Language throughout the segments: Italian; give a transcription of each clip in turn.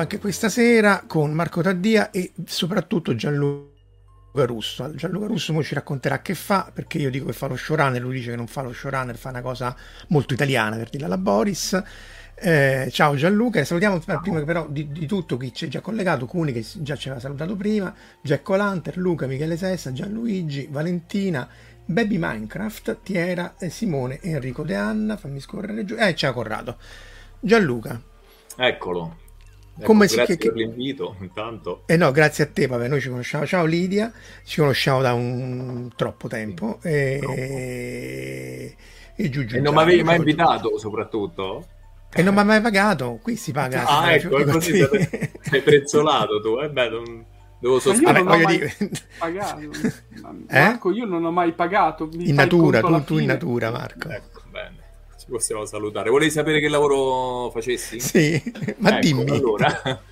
Anche questa sera con Marco Taddia e soprattutto Gianluca Russo. Gianluca Russo mo ci racconterà che fa, perché io dico che fa lo showrunner, lui dice che non fa lo showrunner, fa una cosa molto italiana per dirla alla Boris. Eh, ciao Gianluca, salutiamo prima però di, di, tutto chi ci è già collegato, Cuni che già ci aveva salutato prima, Jack Colanter, Luca, Michele Sessa, Gianluigi, Valentina, Baby Minecraft, Tiera, Simone, Enrico De Anna, fammi scorrere giù, eh ciao Corrado. Gianluca. Eccolo. Ecco, come grazie si, che, per l'invito, intanto. Eh no, grazie a te, vabbè, noi ci conosciamo. Ciao Lidia, ci conosciamo da un troppo tempo. E, e, e giù giù. E non mi avevi mai invitato, soprattutto? E non mi hai mai pagato, qui si paga. Ah, ecco, è così sei, sei prezzolato tu, eh beh, non... Devo sospendere. Vabbè, voglio dire... pagato. Eh? Marco, io non ho mai pagato. in natura, tu, tu in natura, Marco. Ecco, possiamo salutare. Volevi sapere che lavoro facessi? Sì, ma ecco, dimmi. Allora,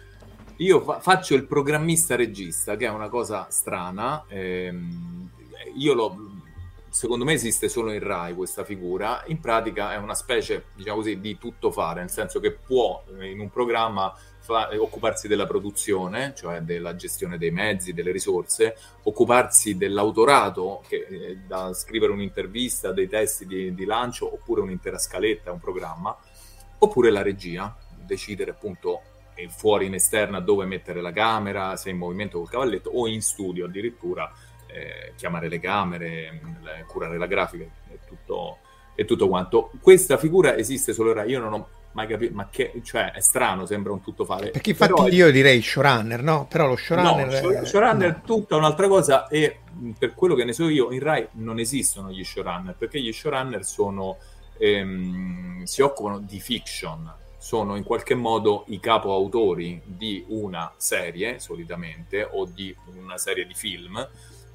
io fa- faccio il programmista regista, che è una cosa strana. Ehm, io lo, secondo me esiste solo in Rai questa figura. In pratica è una specie, diciamo così, di tutto fare, nel senso che può in un programma fa, occuparsi della produzione, cioè della gestione dei mezzi, delle risorse, occuparsi dell'autorato, che è da scrivere un'intervista, dei testi di, di lancio, oppure un'intera scaletta, un programma, oppure la regia, decidere appunto fuori in esterna dove mettere la camera, se in movimento col cavalletto o in studio addirittura eh, chiamare le camere, curare la grafica e tutto, tutto quanto. Questa figura esiste solo ora, io non ho mai capito, ma che, cioè, è strano, sembra un tuttofare. Perché infatti Però io direi showrunner, no? Però lo showrunner... No, è... showrunner è tutta un'altra cosa e per quello che ne so io, in Rai non esistono gli showrunner, perché gli showrunner sono, ehm, si occupano di fiction, sono in qualche modo i capoautori di una serie, solitamente, o di una serie di film,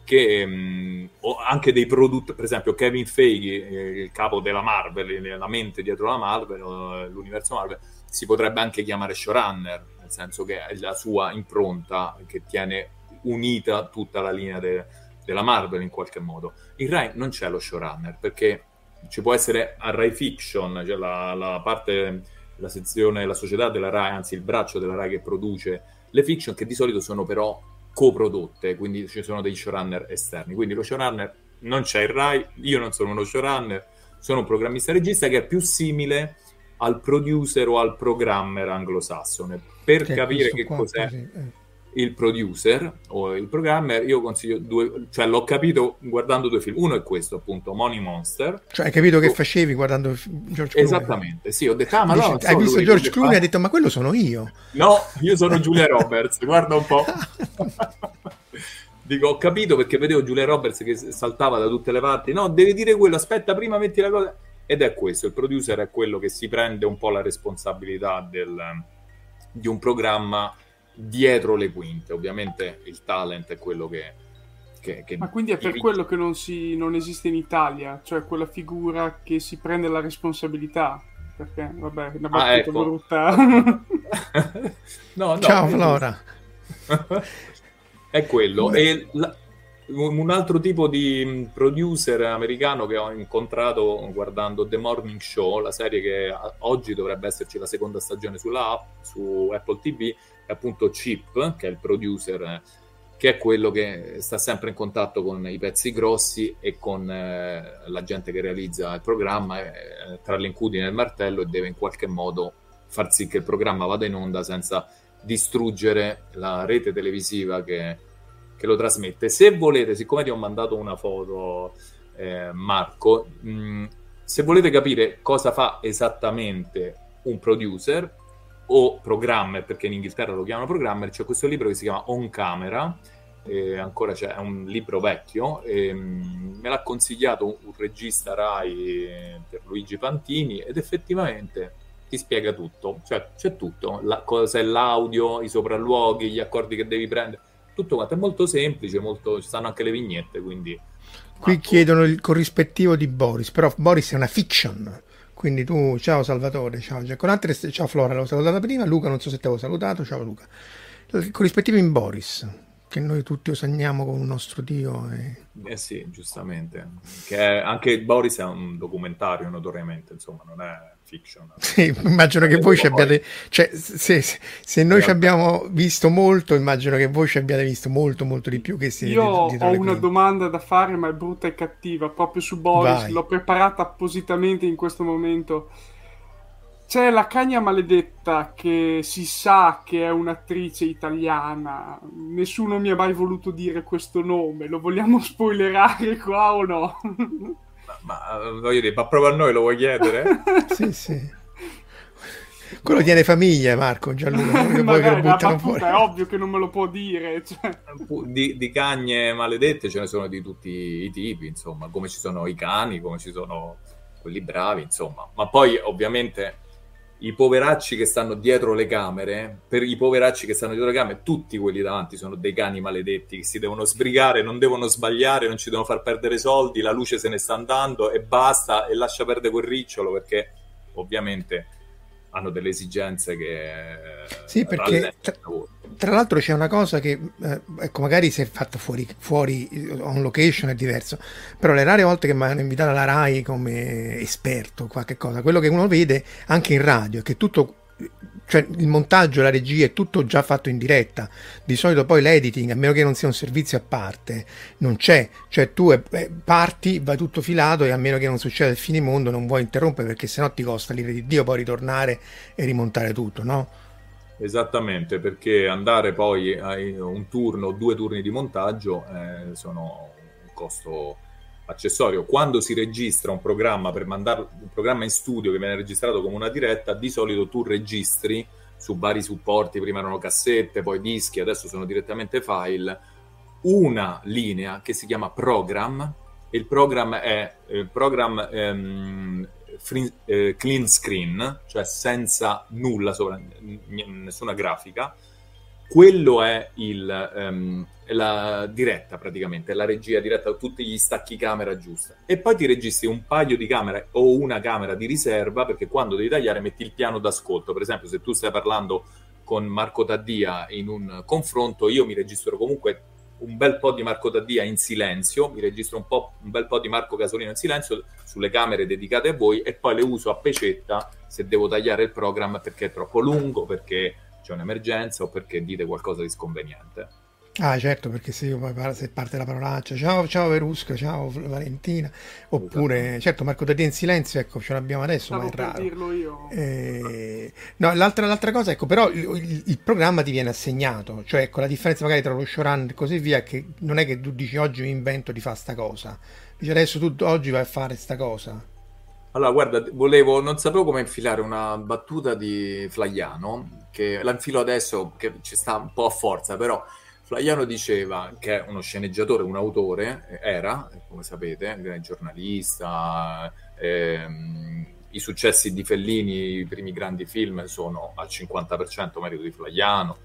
che mh, o anche dei prodotti, per esempio Kevin Feige, eh, il capo della Marvel, la mente dietro la Marvel, eh, l'universo Marvel, si potrebbe anche chiamare showrunner, nel senso che è la sua impronta che tiene unita tutta la linea de- della Marvel in qualche modo. In Rai non c'è lo showrunner perché ci può essere a Rai Fiction, cioè la, la parte, la sezione, la società della Rai, anzi il braccio della Rai che produce le fiction, che di solito sono però coprodotte, quindi ci sono dei showrunner esterni. Quindi lo showrunner non c'è il Rai, io non sono uno showrunner, sono un programmista regista che è più simile al producer o al programmer anglosassone. Per che capire che cos'è così, eh il producer o il programmer, io consiglio due, cioè l'ho capito guardando due film. Uno è questo, appunto, Money Monster. Cioè, hai capito che facevi guardando George Clooney? Esattamente, sì, ho detto, ah, ma no, hai visto George Clooney e hai detto, ma quello sono io. No, io sono Giulia Roberts, guarda un po'. Dico, ho capito perché vedevo Giulia Roberts che saltava da tutte le parti. No, devi dire quello, aspetta, prima metti la cosa. Ed è questo, il producer è quello che si prende un po' la responsabilità del, di un programma dietro le quinte. Ovviamente il talent è quello che, Che, che Ma quindi è per quello che non, si, non esiste in Italia, cioè quella figura che si prende la responsabilità perché vabbè, una battuta ah, ecco. brutta. no, no, Ciao Flora. è quello. E la, un altro tipo di producer americano che ho incontrato guardando The Morning Show, la serie che oggi dovrebbe esserci la seconda stagione sulla app, su Apple TV, appunto Chip, che è il producer che è quello che sta sempre in contatto con i pezzi grossi e con eh, la gente che realizza il programma eh, tra l'incudine e il martello e deve in qualche modo far sì che il programma vada in onda senza distruggere la rete televisiva che, che lo trasmette. Se volete, siccome ti ho mandato una foto, eh, Marco, mh, mm, se volete capire cosa fa esattamente un producer o programmer, perché in Inghilterra lo chiamano programmer, c'è questo libro che si chiama On Camera, eh, ancora c'è un libro vecchio, eh, me l'ha consigliato un, un regista Rai per Luigi Pantini ed effettivamente ti spiega tutto, cioè c'è tutto, la, cosa è l'audio, i sopralluoghi, gli accordi che devi prendere, tutto quanto. È molto semplice, molto, ci stanno anche le vignette, quindi... Qui chiedono il corrispettivo di Boris, però Boris è una fiction, quindi tu, ciao Salvatore, ciao Giacomo Antres, ciao Flora, l'ho salutata prima, Luca non so se ti avevo salutato, ciao Luca. Corrispettivo in Boris, che noi tutti osagniamo con il nostro Dio. E... Eh sì, giustamente. Che anche Boris è un documentario notoriamente, insomma, non è fiction. Sì, immagino che voi ci abbiate... Cioè, se, se, se noi ci abbiamo visto molto, immagino che voi ci abbiate visto molto, molto di più che siete Io ho una quinte. domanda da fare, ma è brutta e cattiva, proprio su Boris. Vai. L'ho preparata appositamente in questo momento c'è la cagna maledetta che si sa che è un'attrice italiana. Nessuno mi ha mai voluto dire questo nome. Lo vogliamo spoilerare qua o no? Ma, ma voglio dire, ma proprio a noi lo vuoi chiedere? sì, sì. Quello tiene famiglia, Marco. Gianluca, Magari, che lo fuori. È ovvio che non me lo può dire. Cioè. Di, di, cagne maledette ce ne sono di tutti i tipi, insomma, come ci sono i cani, come ci sono quelli bravi, insomma. Ma poi, ovviamente, i poveracci che stanno dietro le camere, per i poveracci che stanno dietro le camere, tutti quelli davanti sono dei cani maledetti che si devono sbrigare, non devono sbagliare, non ci devono far perdere soldi, la luce se ne sta andando e basta e lascia perdere quel ricciolo perché ovviamente hanno delle esigenze che sì perché tra, tra, l'altro c'è una cosa che eh, ecco magari se è fatta fuori, fuori on location è diverso però le rare volte che mi hanno invitato alla RAI come esperto qualche cosa quello che uno vede anche in radio è che tutto cioè il montaggio, la regia è tutto già fatto in diretta. Di solito poi l'editing, a meno che non sia un servizio a parte, non c'è. Cioè tu eh, parti, vai tutto filato e a meno che non succeda il finimondo non vuoi interrompere perché sennò ti costa l'ira di Dio poi ritornare e rimontare tutto, no? Esattamente, perché andare poi a un turno o due turni di montaggio eh, sono un costo accessorio. Quando si registra un programma per mandarlo, un programma in studio che viene registrato come una diretta, di solito tu registri su vari supporti, prima erano cassette, poi dischi, adesso sono direttamente file, una linea che si chiama program il program è il program ehm, free, eh, clean screen, cioè senza nulla sopra, nessuna grafica. Quello è il, um, la diretta praticamente, la regia diretta, tutti gli stacchi camera giusta. E poi ti registri un paio di camere o una camera di riserva perché quando devi tagliare metti il piano d'ascolto. Per esempio, se tu stai parlando con Marco Taddia in un confronto, io mi registro comunque un bel po' di Marco Taddia in silenzio, mi registro un, po', un bel po' di Marco Casolino in silenzio sulle camere dedicate a voi e poi le uso a pecetta se devo tagliare il programma perché è troppo lungo, perché c'è un'emergenza o perché dite qualcosa di sconveniente. Ah, certo, perché se, io poi, se parte la parolaccia, ciao, ciao Verusca, ciao Valentina, oppure, esatto. certo, Marco Taddia in silenzio, ecco, ce l'abbiamo adesso, Stavo ma è raro. dirlo io. Eh, no, l'altra, l'altra, cosa, ecco, però il, il, il, programma ti viene assegnato, cioè, ecco, la differenza magari tra lo showrun e così via è che non è che tu dici oggi mi invento di fare sta cosa, dici adesso tu oggi vai a fare sta cosa. Allora, guarda, volevo, non sapevo come infilare una battuta di Flaiano, che la infilo adesso, che ci sta un po' a forza, però Flaiano diceva che è uno sceneggiatore, un autore, era, come sapete, giornalista, ehm, i successi di Fellini, i primi grandi film sono al 50% merito di Flaiano,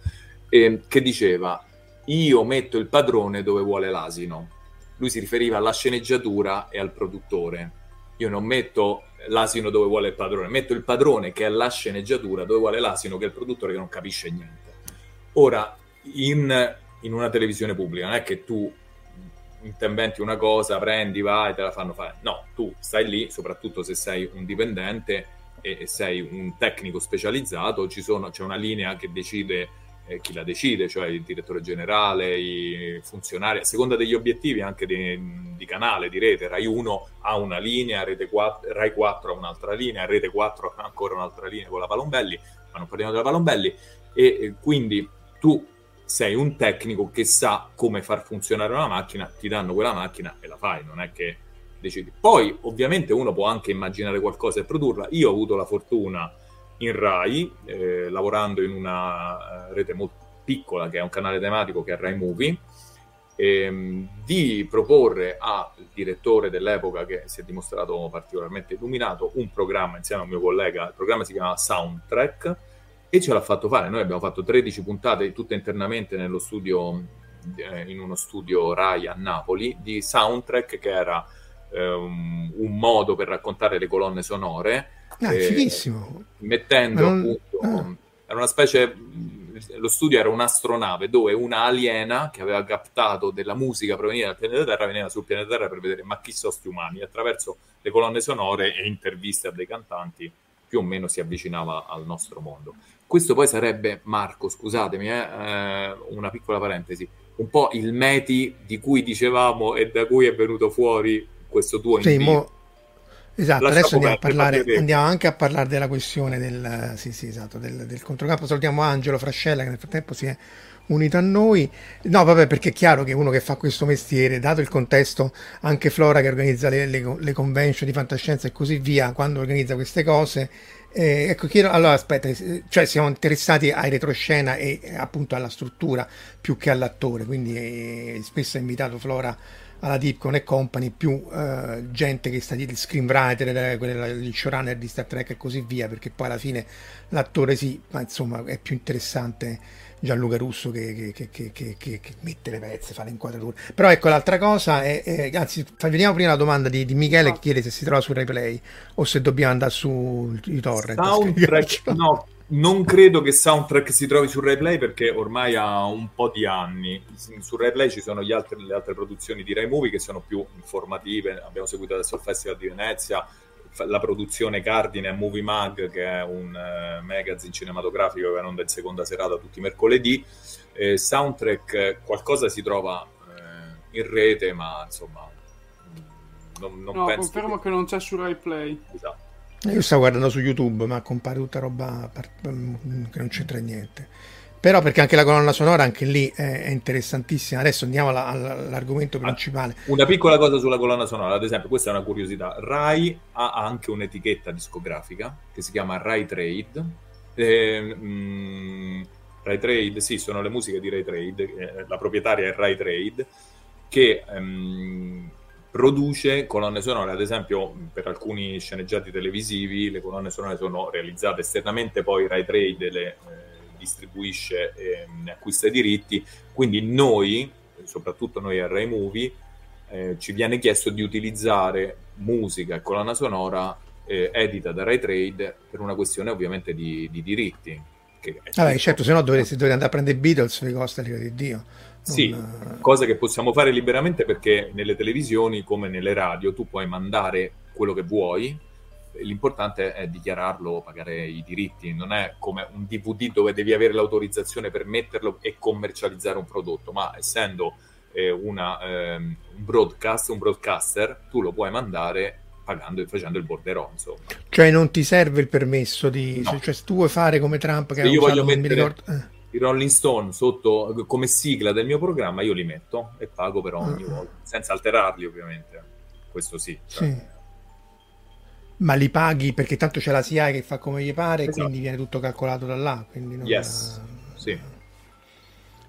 eh, che diceva io metto il padrone dove vuole l'asino. Lui si riferiva alla sceneggiatura e al produttore. Io non metto l'asino dove vuole il padrone, metto il padrone che è la sceneggiatura dove vuole l'asino che è il produttore che non capisce niente. Ora, in, in una televisione pubblica non è che tu inventi una cosa, prendi, vai, te la fanno fare. No, tu stai lì, soprattutto se sei un dipendente e sei un tecnico specializzato, sono, c'è una linea che decide eh, chi la decide, cioè il direttore generale, i funzionari, a seconda degli obiettivi anche di, di canale, di rete. Rai 1 ha una linea, Rete 4, Rai 4 ha un'altra linea, Rete 4 ha ancora un'altra linea con la Palombelli, ma non parliamo della Palombelli. E, e quindi tu sei un tecnico che sa come far funzionare una macchina, ti danno quella macchina e la fai, non è che decidi. Poi ovviamente uno può anche immaginare qualcosa e produrla. Io ho avuto la fortuna in Rai, eh, lavorando in una eh, rete molto piccola che è un canale tematico che è Rai Movie, ehm, di proporre al direttore dell'epoca che si è dimostrato particolarmente illuminato un programma insieme a un mio collega, il programma si chiama Soundtrack e ce l'ha fatto fare. Noi abbiamo fatto 13 puntate tutte internamente nello studio, eh, in uno studio Rai a Napoli, di soundtrack che era eh, un, un, modo per raccontare le colonne sonore. Ah, eh. Mettendo non... appunto... Ah. Era una specie lo studio era un'astronave dove una aliena che aveva captato della musica proveniente dal pianeta Terra veniva sul pianeta Terra per vedere ma chi sono sti umani attraverso le colonne sonore e interviste a dei cantanti più o meno si avvicinava al nostro mondo questo poi sarebbe, Marco, scusatemi, eh, eh, una piccola parentesi, un po' il meti di cui dicevamo e da cui è venuto fuori questo tuo sì, mo... Esatto, Lascia adesso andiamo, a parlare, andiamo, anche a parlare della questione del, sì, sì, esatto, del, del controcampo. Salutiamo Angelo Frascella che nel frattempo si è unito a noi. No, vabbè, perché è chiaro che uno che fa questo mestiere, dato il contesto, anche Flora che organizza le, le, le convention di fantascienza e così via, quando organizza queste cose, eh, ecco, chiedo, allora aspetta, eh, cioè siamo interessati ai retroscena e eh, appunto alla struttura più che all'attore, quindi eh, spesso ha invitato Flora alla Dipcon e Company, più eh, gente che sta di screenwriter, il showrunner di Star Trek e così via, perché poi alla fine l'attore sì, ma insomma è più interessante Gianluca Russo che, che, che, che, mette le pezze, fa le inquadrature. Però ecco l'altra cosa, è, è, anzi vediamo prima la domanda di, di Michele che chiede se si trova su replay o se dobbiamo andare su torrent. Soundtrack, no, non credo che Soundtrack si trovi su replay perché ormai ha un po' di anni. Su replay ci sono altri, le altre produzioni di Rai Movie che sono più informative. Abbiamo seguito adesso il Festival di Venezia, la produzione Cardine a Movie Mag, che è un uh, magazine cinematografico che va in onda in seconda serata tutti i mercoledì. Eh, soundtrack, qualcosa si trova eh, in rete, ma insomma, non, non no, penso. confermo che... che... non c'è su Rai Play. Esatto. Io stavo guardando su YouTube, ma compare tutta roba che non c'entra niente. Però perché anche la colonna sonora, anche lì è, interessantissima. Adesso andiamo alla, all'argomento ah, principale. Una piccola cosa sulla colonna sonora, ad esempio, questa è una curiosità. Rai ha anche un'etichetta discografica che si chiama Rai Trade. Eh, mh, mm, Rai Trade, sì, sono le musiche di Rai Trade, eh, la proprietaria è Rai Trade, che ehm, produce colonne sonore, ad esempio per alcuni sceneggiati televisivi le colonne sonore sono realizzate esternamente, poi Rai Trade le... Eh, distribuisce e ne acquista i diritti, quindi noi, soprattutto noi a Rai Movie, eh, ci viene chiesto di utilizzare musica e colonna sonora eh, edita da Rai Trade per una questione ovviamente di, di diritti. Che Vabbè, certo, se no dovresti, dovresti andare a prendere Beatles, vi costa l'ira di Dio. Non... Sì, cosa che possiamo fare liberamente perché nelle televisioni come nelle radio tu puoi mandare quello che vuoi l'importante è dichiararlo, pagare i diritti, non è come un DVD dove devi avere l'autorizzazione per metterlo e commercializzare un prodotto, ma essendo eh, una, ehm, un broadcast, un broadcaster, tu lo puoi mandare pagando e facendo il borderò, insomma. Cioè non ti serve il permesso di... No. Cioè se tu vuoi fare come Trump che Se io voglio mettere ricordo... eh. i Rolling Stone sotto come sigla del mio programma, io li metto e pago però ogni uh-huh. volta, senza alterarli ovviamente. Questo sì. Cioè... sì ma li paghi perché tanto c'è la SIA che fa come gli pare esatto. e quindi viene tutto calcolato da là. Non... Yes, sì.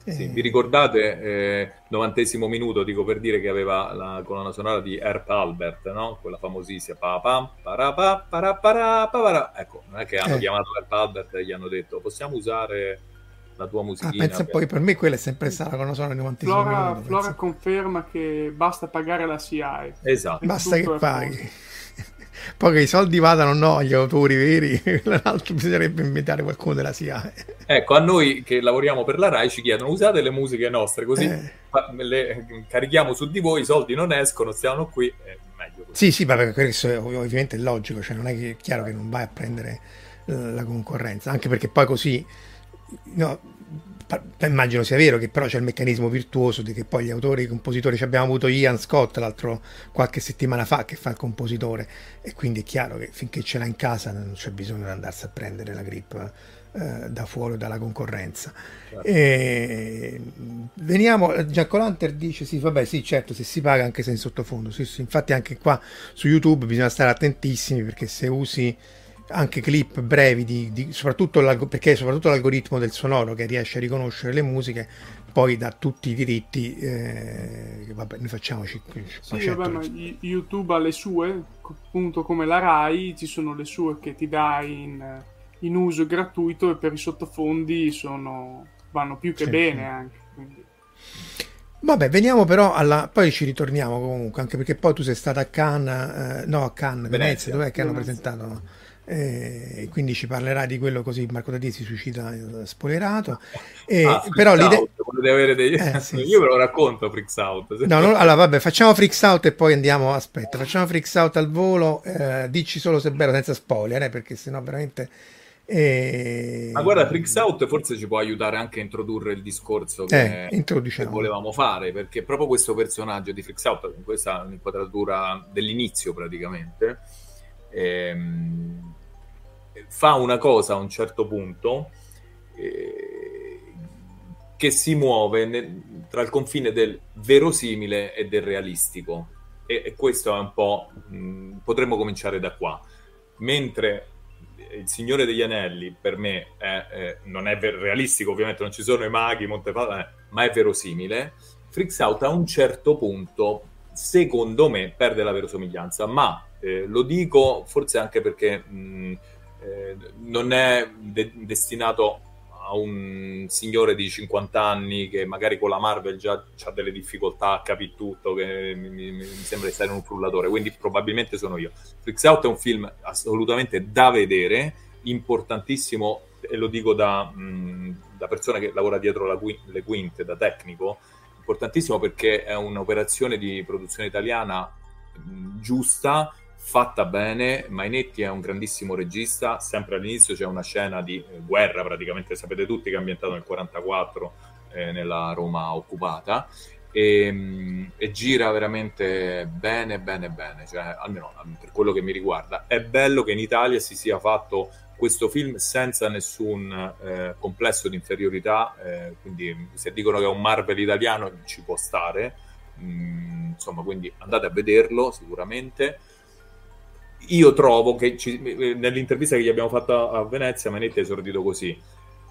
Eh... sì. Vi ricordate, eh, novantesimo minuto, dico per dire che aveva la colonna sonora di Herb Albert, no? quella famosissima. Pa, pa, para, pa, para, para, para. Ecco, non è che hanno eh. chiamato Herb Albert e gli hanno detto possiamo usare la tua musica. Ah, pensa poi, per me quella è sempre stata la colonna sonora di Flora, Flora conferma che basta pagare la SIAE. Esatto. Basta che paghi. Poi che i soldi vadano no agli autori veri, l'altro bisognerebbe inventare qualcuno della SIAE. Ecco, a noi che lavoriamo per la RAI ci chiedono usate le musiche nostre, così eh. le carichiamo su di voi, i soldi non escono, stiamo qui, è meglio così. Sì, sì, vabbè, questo è, ovviamente è logico, cioè non è che è chiaro che non vai a prendere la concorrenza, anche perché poi così... No, immagino sia vero che però c'è il meccanismo virtuoso di che poi gli autori, i compositori, ci abbiamo avuto Ian Scott l'altro qualche settimana fa che fa il compositore e quindi è chiaro che finché ce l'ha in casa non c'è bisogno di andarsi a prendere la grip eh, da fuori dalla concorrenza. Certo. E, veniamo, Giacomo Lanter dice sì, vabbè sì certo se si paga anche se in sottofondo, sì, sì, infatti anche qua su YouTube bisogna stare attentissimi perché se usi anche clip brevi, di, di, soprattutto perché soprattutto l'algoritmo del sonoro che riesce a riconoscere le musiche, poi da tutti i diritti, eh, vabbè, noi facciamoci. Sì, vabbè, ma YouTube ha le sue, appunto come la RAI, ci sono le sue che ti dà in, in uso gratuito e per i sottofondi sono, vanno più che sì, bene sì. anche. Quindi. Vabbè, veniamo però alla. Poi ci ritorniamo comunque, anche perché poi tu sei stata a Cannes, eh, no a Cannes, Venezia, Venezia dov'è che hanno presentato? E quindi ci parlerà di quello così Marco Dadì si suicida spoilerato e, ah, però l'idea degli... eh, sì, io ve lo racconto Freaks Out no, no, allora vabbè facciamo Freaks Out e poi andiamo aspetta facciamo Freaks Out al volo eh, dici solo se è bello senza spoiler eh, perché sennò veramente eh... ma guarda Freaks Out forse ci può aiutare anche a introdurre il discorso che, eh, che volevamo fare perché proprio questo personaggio di Freaks Out questa è un'inquadratura dell'inizio praticamente ehm, fa una cosa a un certo punto eh, che si muove nel, tra il confine del verosimile e del realistico. E, e questo è un po'... Mh, potremmo cominciare da qua. Mentre il Signore degli Anelli per me è, eh, non è ver- realistico, ovviamente non ci sono i maghi, Montepalma, eh, ma è verosimile. Freaks Out a un certo punto, secondo me, perde la verosomiglianza, ma eh, lo dico forse anche perché mh, eh, non è de- destinato a un signore di 50 anni che magari con la Marvel già ha delle difficoltà a capire tutto, che mi, mi, mi sembra essere un frullatore, quindi probabilmente sono io. Freaks Out è un film assolutamente da vedere, importantissimo, e lo dico da, mh, da persona che lavora dietro la, le quinte, da tecnico, importantissimo perché è un'operazione di produzione italiana mh, giusta, fatta bene. Mainetti è un grandissimo regista. Sempre all'inizio c'è una scena di eh, guerra, praticamente sapete tutti che è ambientato nel 1944 eh, nella Roma occupata. E, mm, e, gira veramente bene, bene, bene, cioè, almeno per quello che mi riguarda. È bello che in Italia si sia fatto questo film senza nessun eh, complesso di inferiorità, eh, quindi se dicono che è un Marvel italiano ci può stare, mm, insomma, quindi andate a vederlo sicuramente io trovo che ci, nell'intervista che gli abbiamo fatto a Venezia, Manetti ha esordito così.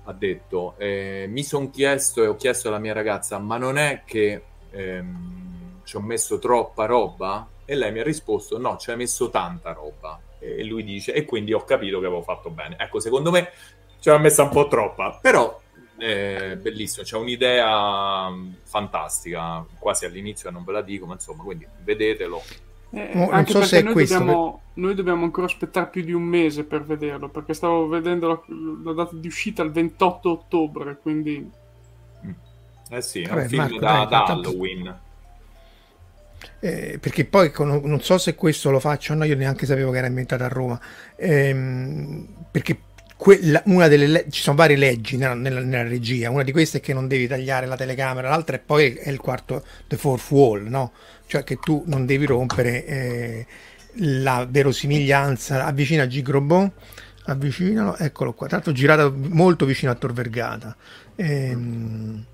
Ha detto: eh, Mi sono chiesto e ho chiesto alla mia ragazza, ma non è che ehm, ci ho messo troppa roba? E lei mi ha risposto: No, ci hai messo tanta roba. E lui dice: E quindi ho capito che avevo fatto bene. Ecco, secondo me ci aveva messa un po' troppa, però è bellissimo. C'è un'idea fantastica, quasi all'inizio non ve la dico, ma insomma, quindi vedetelo. Eh, no, anche so perché noi, questo, dobbiamo, per... noi dobbiamo ancora aspettare più di un mese per vederlo, perché stavo vedendo la, la data di uscita il 28 ottobre, quindi... Mm. Eh sì, è Vabbè, un film Marco, da, dai, da Halloween. Eh, perché poi non so se questo lo faccio, no, io neanche sapevo che era inventato a Roma, ehm, perché quella, una delle le- ci sono varie leggi nella, nella, nella, regia, una di queste è che non devi tagliare la telecamera, l'altra è poi è il quarto, the fourth wall, no? Cioè che tu non devi rompere eh, la verosimiglianza. Avvicina Gigrobon, avvicinalo, eccolo qua, tra l'altro girato molto vicino a Tor Vergata. Ehm,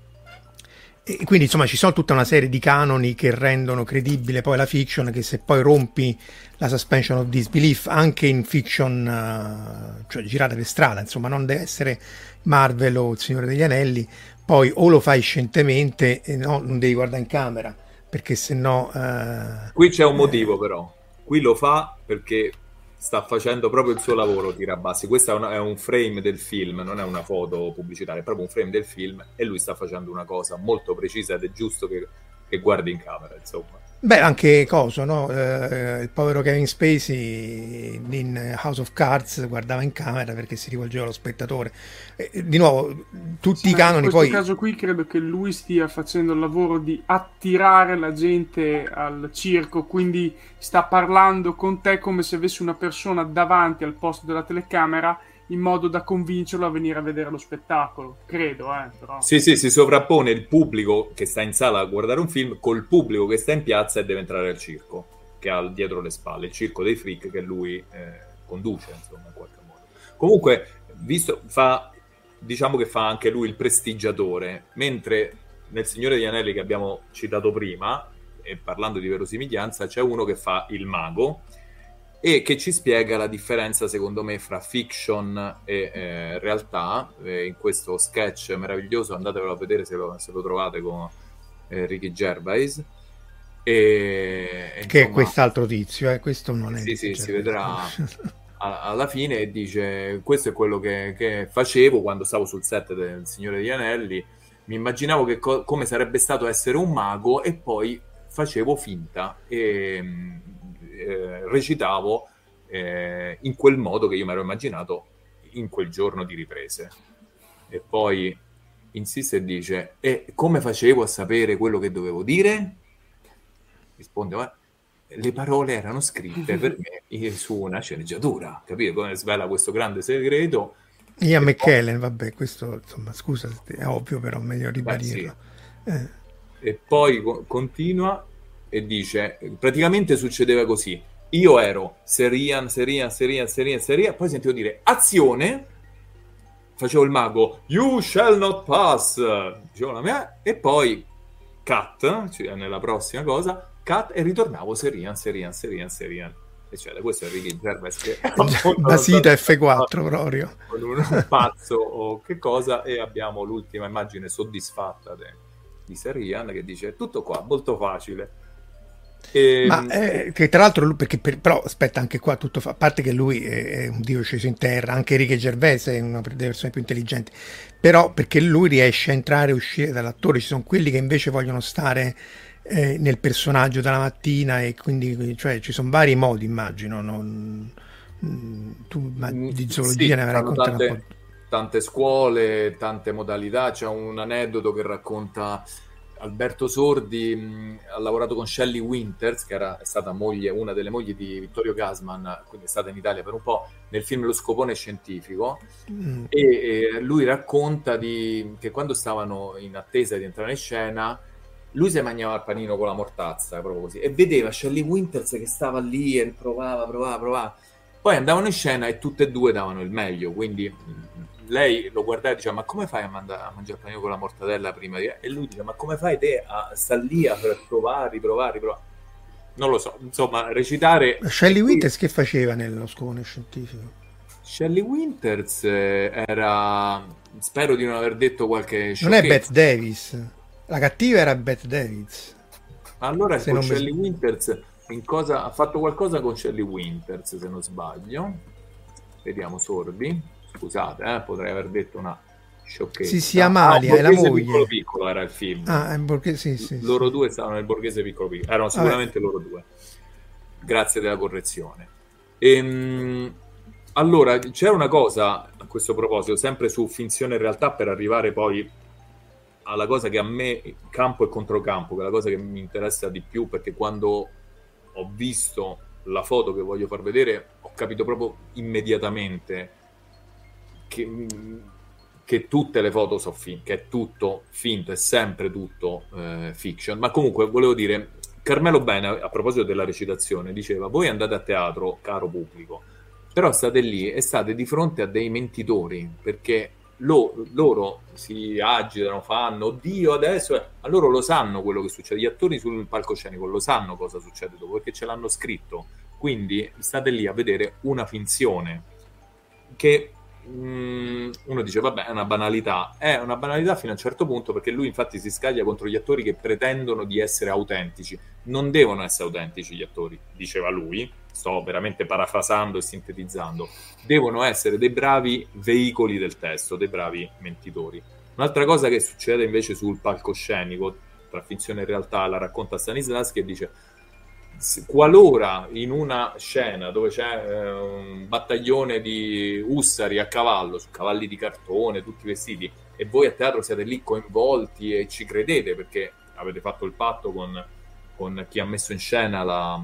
e quindi insomma ci sono tutta una serie di canoni che rendono credibile poi la fiction che se poi rompi la suspension of disbelief anche in fiction uh, cioè girata per strada insomma non deve essere Marvel o il Signore degli Anelli poi o lo fai scientemente e no, non devi guardare in camera perché se no... Uh, Qui c'è un motivo però, qui lo fa perché sta facendo proprio il suo lavoro Tirabassi. Questo è, una, è, un frame del film, non è una foto pubblicitaria, è proprio un frame del film e lui sta facendo una cosa molto precisa ed è giusto che, che guardi in camera, insomma. Beh, anche Coso, no? Eh, il povero Kevin Spacey in House of Cards guardava in camera perché si rivolgeva allo spettatore. Eh, di nuovo, tutti sì, i canoni poi... In questo caso qui credo che lui stia facendo il lavoro di attirare la gente al circo, quindi sta parlando con te come se avesse una persona davanti al posto della telecamera in modo da convincerlo a venire a vedere lo spettacolo, credo. Eh, però. Sì, sì, si sovrappone il pubblico che sta in sala a guardare un film col pubblico che sta in piazza e deve entrare al circo, che ha dietro le spalle, il circo dei freak che lui eh, conduce, insomma, in qualche modo. Comunque, visto, fa, diciamo che fa anche lui il prestigiatore, mentre nel Signore degli Anelli che abbiamo citato prima, e parlando di verosimiglianza, c'è uno che fa il mago, e che ci spiega la differenza secondo me fra fiction e eh, realtà. Eh, in questo sketch meraviglioso andatevelo a vedere se lo, se lo trovate con eh, Ricky Gervais. E, che insomma, è quest'altro tizio eh? questo non è sì sì si vedrà alla fine e dice questo è quello che, che, facevo quando stavo sul set del Signore degli Anelli. Mi immaginavo che co- come sarebbe stato essere un mago e poi facevo finta. E eh, recitavo eh, in quel modo che io mi ero immaginato in quel giorno di riprese. E poi insiste e dice, e come facevo a sapere quello che dovevo dire? Risponde, ma le parole erano scritte per me su una sceneggiatura, capito? Come svela questo grande segreto. Ian McKellen, poi... vabbè, questo insomma, scusa, è ovvio, però meglio ribadirlo. Sì. Eh. E poi co- continua e dice, praticamente succedeva così, io ero Serian, Serian, Serian, Serian, Serian, poi sentivo dire azione, facevo il mago, you shall not pass, dicevo la mia, e poi cut, cioè nella prossima cosa, cut, e ritornavo Serian, Serian, Serian, Serian. Eccetera. Questo è Ricky Gervais che Basita F4 proprio un pazzo o che cosa e abbiamo l'ultima immagine soddisfatta de, di Serian che dice tutto qua molto facile e... Ma eh, che tra l'altro, perché per, però aspetta anche qua tutto fa, a parte che lui è, è un dio sceso in terra, anche Enrique Gervais è una delle persone più intelligenti, però perché lui riesce a entrare e uscire dall'attore, ci sono quelli che invece vogliono stare eh, nel personaggio dalla mattina e quindi cioè, ci sono vari modi immagino, non, mm, tu ma mm, di zoologia sì, ne avrai raccontato tante, tante scuole, tante modalità, c'è un aneddoto che racconta Alberto Sordi mh, ha lavorato con Shelley Winters, che era stata moglie, una delle mogli di Vittorio Gasman, quindi è stata in Italia per un po', nel film Lo scopone scientifico. Mm. E, e, lui racconta di, che quando stavano in attesa di entrare in scena, lui si mangiava il panino con la mortazza, proprio così, e vedeva Shelley Winters che stava lì e provava, provava, provava. Poi andavano in scena e tutte e due davano il meglio, quindi lei lo guardava e diceva ma come fai a, manda- a mangiare il panino con la mortadella prima di... e lui dice ma come fai te a star lì a provare, riprovare, riprovare? Non lo so, insomma recitare Shelley Winters che faceva nello scone scientifico? Shelley Winters eh, era spero di non aver detto qualche non è Beth Davis. La cattiva era Beth Davis. Allora se con Shelley mi... Winters cosa... ha fatto qualcosa con Shelley Winters se non sbaglio? Vediamo Sorbi scusate, eh, potrei aver detto una sciocchezza. Si si Amalia, ah, è la moglie. Piccolo piccolo era il film. Ah, è borghese, sì, sì, loro sì. due stavano nel borghese piccolo piccolo, erano sicuramente Vabbè. loro due. Grazie della correzione. Ehm, allora, c'era una cosa a questo proposito, sempre su finzione e realtà, per arrivare poi alla cosa che a me, campo e controcampo, che è la cosa che mi interessa di più, perché quando ho visto la foto che voglio far vedere, ho capito proprio immediatamente che, che tutte le foto sono finte, che è tutto finto, è sempre tutto eh, fiction. Ma comunque volevo dire, Carmelo Bene, a proposito della recitazione, diceva, voi andate a teatro, caro pubblico, però state lì e state di fronte a dei mentitori, perché lo, loro si agitano, fanno, oddio adesso, a loro lo sanno quello che succede, gli attori sul palcoscenico lo sanno cosa succede dopo, perché ce l'hanno scritto, quindi state lì a vedere una finzione che Mm, uno dice vabbè è una banalità. È una banalità fino a un certo punto perché lui infatti si scaglia contro gli attori che pretendono di essere autentici. Non devono essere autentici gli attori diceva lui. Sto veramente parafrasando e sintetizzando, devono essere dei bravi veicoli del testo, dei bravi mentitori. Un'altra cosa che succede invece sul palcoscenico, tra finzione e realtà, la racconta Stanislavski e dice qualora in una scena dove c'è eh, un battaglione di ussari a cavallo, su cavalli di cartone, tutti vestiti, e voi a teatro siete lì coinvolti e ci credete perché avete fatto il patto con, con chi ha messo in scena la,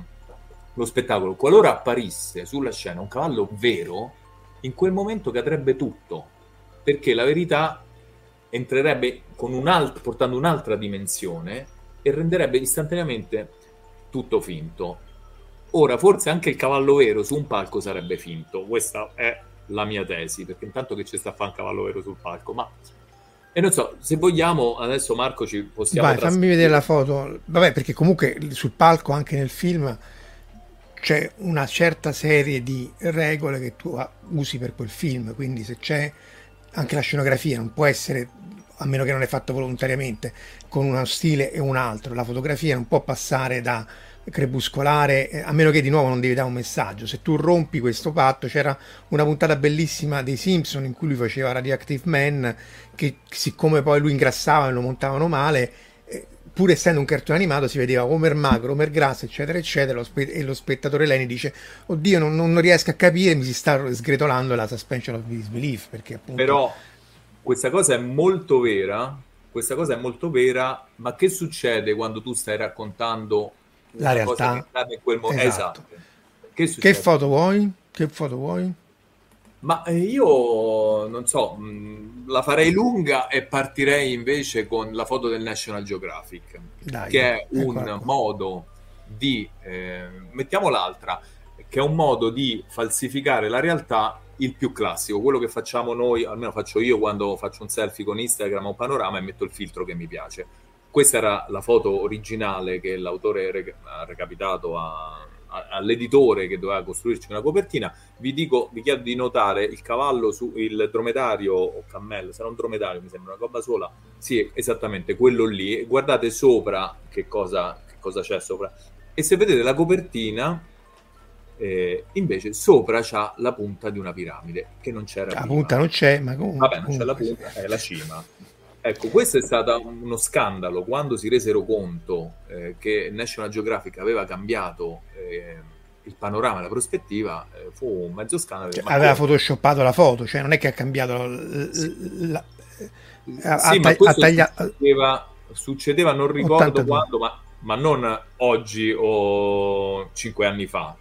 lo spettacolo, qualora apparisse sulla scena un cavallo vero, in quel momento cadrebbe tutto, perché la verità entrerebbe un alt- portando un'altra dimensione e renderebbe istantaneamente tutto finto. Ora, forse anche il cavallo vero su un palco sarebbe finto, questa è la mia tesi, perché intanto che ci sta a fare un cavallo vero sul palco, ma... E non so, se vogliamo, adesso Marco ci possiamo... Vai, fammi vedere la foto. Vabbè, perché comunque sul palco, anche nel film, c'è una certa serie di regole che tu usi per quel film, quindi se c'è anche la scenografia, non può essere, a meno che non è fatto volontariamente, con uno stile e un altro, la fotografia non può passare da crepuscolare, eh, a meno che di nuovo non devi dare un messaggio. Se tu rompi questo patto, c'era una puntata bellissima dei Simpson in cui lui faceva Radioactive Man, che siccome poi lui ingrassava e lo montavano male, pur essendo un cartone animato si vedeva Homer magro, Homer grasso eccetera eccetera e lo spettatore Lenny dice oddio non, non, riesco a capire mi si sta sgretolando la suspension of disbelief perché appunto però questa cosa è molto vera questa cosa è molto vera ma che succede quando tu stai raccontando la realtà in quel momento esatto. esatto. Che, che foto vuoi? che foto vuoi? Ma eh, io non so, mm, la farei lunga e partirei invece con la foto del National Geographic, Dai, che è un qua. modo di, eh, mettiamo l'altra, che è un modo di falsificare la realtà il più classico, quello che facciamo noi, almeno faccio io quando faccio un selfie con Instagram o panorama e metto il filtro che mi piace. Questa era la foto originale che l'autore ha recapitato a, all'editore che doveva costruirci una copertina, vi dico, vi chiedo di notare il cavallo su il dromedario o cammello, sarà un dromedario, mi sembra una roba sola. Sì, esattamente quello lì. Guardate sopra che cosa, che cosa c'è sopra. E se vedete la copertina, eh, invece sopra c'ha la punta di una piramide che non c'era. La prima. punta non c'è, ma comunque. Vabbè, non c'è la punta, è la cima. Ecco, questo è stato uno scandalo quando si resero conto eh, che National Geographic aveva cambiato eh, il panorama, la prospettiva, eh, fu un mezzo scandalo. Cioè, aveva photoshoppato la foto, cioè non è che ha cambiato la, la, la sì, ma questo taglia... succedeva, succedeva, non ricordo 82. quando, ma, ma, non oggi o cinque anni fa.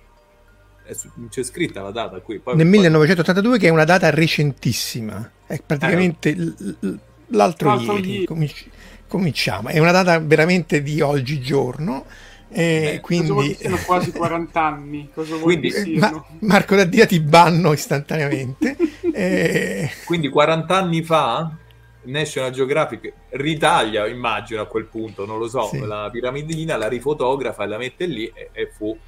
C'è scritta la data qui. Poi, Nel poi... 1982, che è una data recentissima, è praticamente eh, l- l'altro, l'altro ieri, Cominci- cominciamo. È una data veramente di oggigiorno. Eh, Beh, quindi sono quasi 40 anni cosa quindi, eh, Ma, Marco Daddia ti banno istantaneamente eh... quindi 40 anni fa National Geographic ritaglia immagino a quel punto non lo so sì. la piramidina la rifotografa e la mette lì e, e fu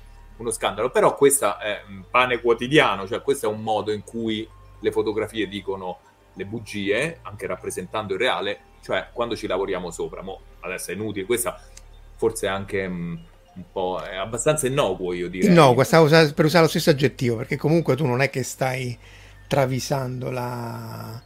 uno scandalo però questo è un pane quotidiano cioè questo è un modo in cui le fotografie dicono le bugie, anche rappresentando il reale, cioè quando ci lavoriamo sopra. Mo adesso è inutile, questa forse è anche mh, mm, un po' è abbastanza innocuo, io direi. No, stavo per usare lo stesso aggettivo, perché comunque tu non è che stai travisando la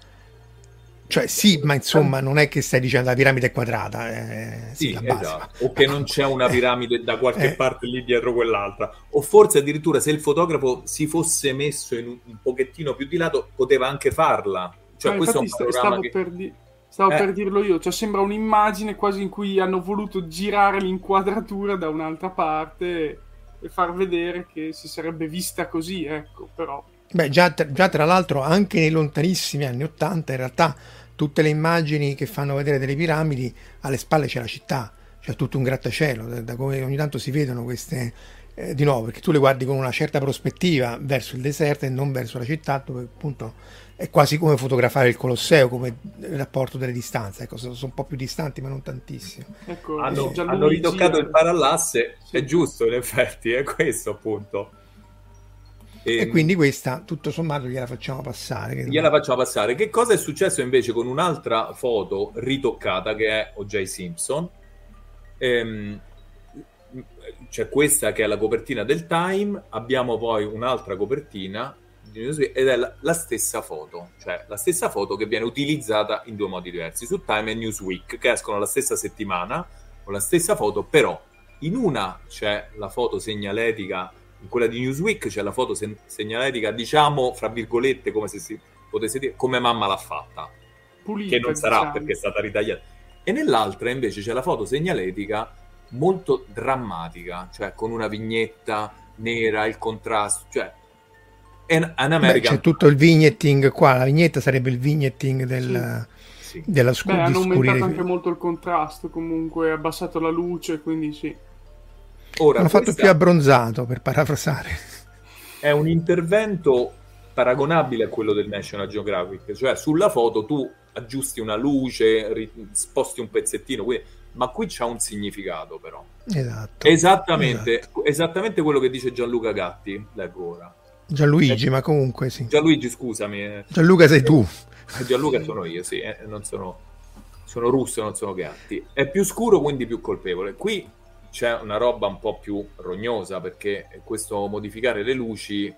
cioè sì, ma insomma non è che stai dicendo la piramide è quadrata. Eh, sì, sì esatto. O che non c'è una piramide da qualche eh. parte lì dietro quell'altra. O forse addirittura se il fotografo si fosse messo in un, un pochettino più di lato poteva anche farla. Cioè, no, questo è un stavo, che... per, di... stavo eh. per dirlo io, cioè sembra un'immagine quasi in cui hanno voluto girare l'inquadratura da un'altra parte e far vedere che si sarebbe vista così, ecco, però... Beh, già, già tra l'altro anche nei lontanissimi anni Ottanta in realtà tutte le immagini che fanno vedere delle piramidi alle spalle c'è la città, c'è tutto un grattacielo, da, da come ogni tanto si vedono queste, eh, di nuovo, perché tu le guardi con una certa prospettiva verso il deserto e non verso la città, dove appunto è quasi come fotografare il Colosseo, come il rapporto delle distanze. Ecco, sono, un po' più distanti, ma non tantissimo. Ecco, hanno, eh, hanno ritoccato il parallasse, sì. è giusto in effetti, è questo appunto. E, e, quindi questa, tutto sommato, gliela facciamo passare. Gliela facciamo passare. Che cosa è successo invece con un'altra foto ritoccata che è O.J. Simpson? Ehm, c'è questa che è la copertina del Time, abbiamo poi un'altra copertina ed è la, la, stessa foto, cioè la stessa foto che viene utilizzata in due modi diversi, su Time e Newsweek, che escono la stessa settimana con la stessa foto, però in una c'è la foto segnaletica, in quella di Newsweek c'è la foto se- segnaletica, diciamo, fra virgolette, come se si potesse dire, come mamma l'ha fatta, Pulita, che non sarà diciamo. perché è stata ritagliata. E nell'altra invece c'è la foto segnaletica molto drammatica, cioè con una vignetta nera, il contrasto, cioè an, an American... Beh, c'è tutto il vignetting qua, la vignetta sarebbe il vignetting del, sì. della scu- Beh, hanno aumentato anche molto il contrasto, comunque abbassato la luce, quindi sì. Ora, hanno fatto più abbronzato, per parafrasare. È un intervento paragonabile a quello del National Geographic, cioè sulla foto tu aggiusti una luce, sposti un pezzettino, quindi... ma qui c'ha un significato però. Esatto. Esattamente, esatto. esattamente quello che dice Gianluca Gatti, leggo ora. Gianluigi, eh, ma comunque sì. Gianluigi, scusami. Eh. Gianluca sei tu. Eh, Gianluca sono io, sì, eh, non sono, sono russo, non sono Gatti. È più scuro, quindi più colpevole. Qui c'è una roba un po' più rognosa, perché questo modificare le luci...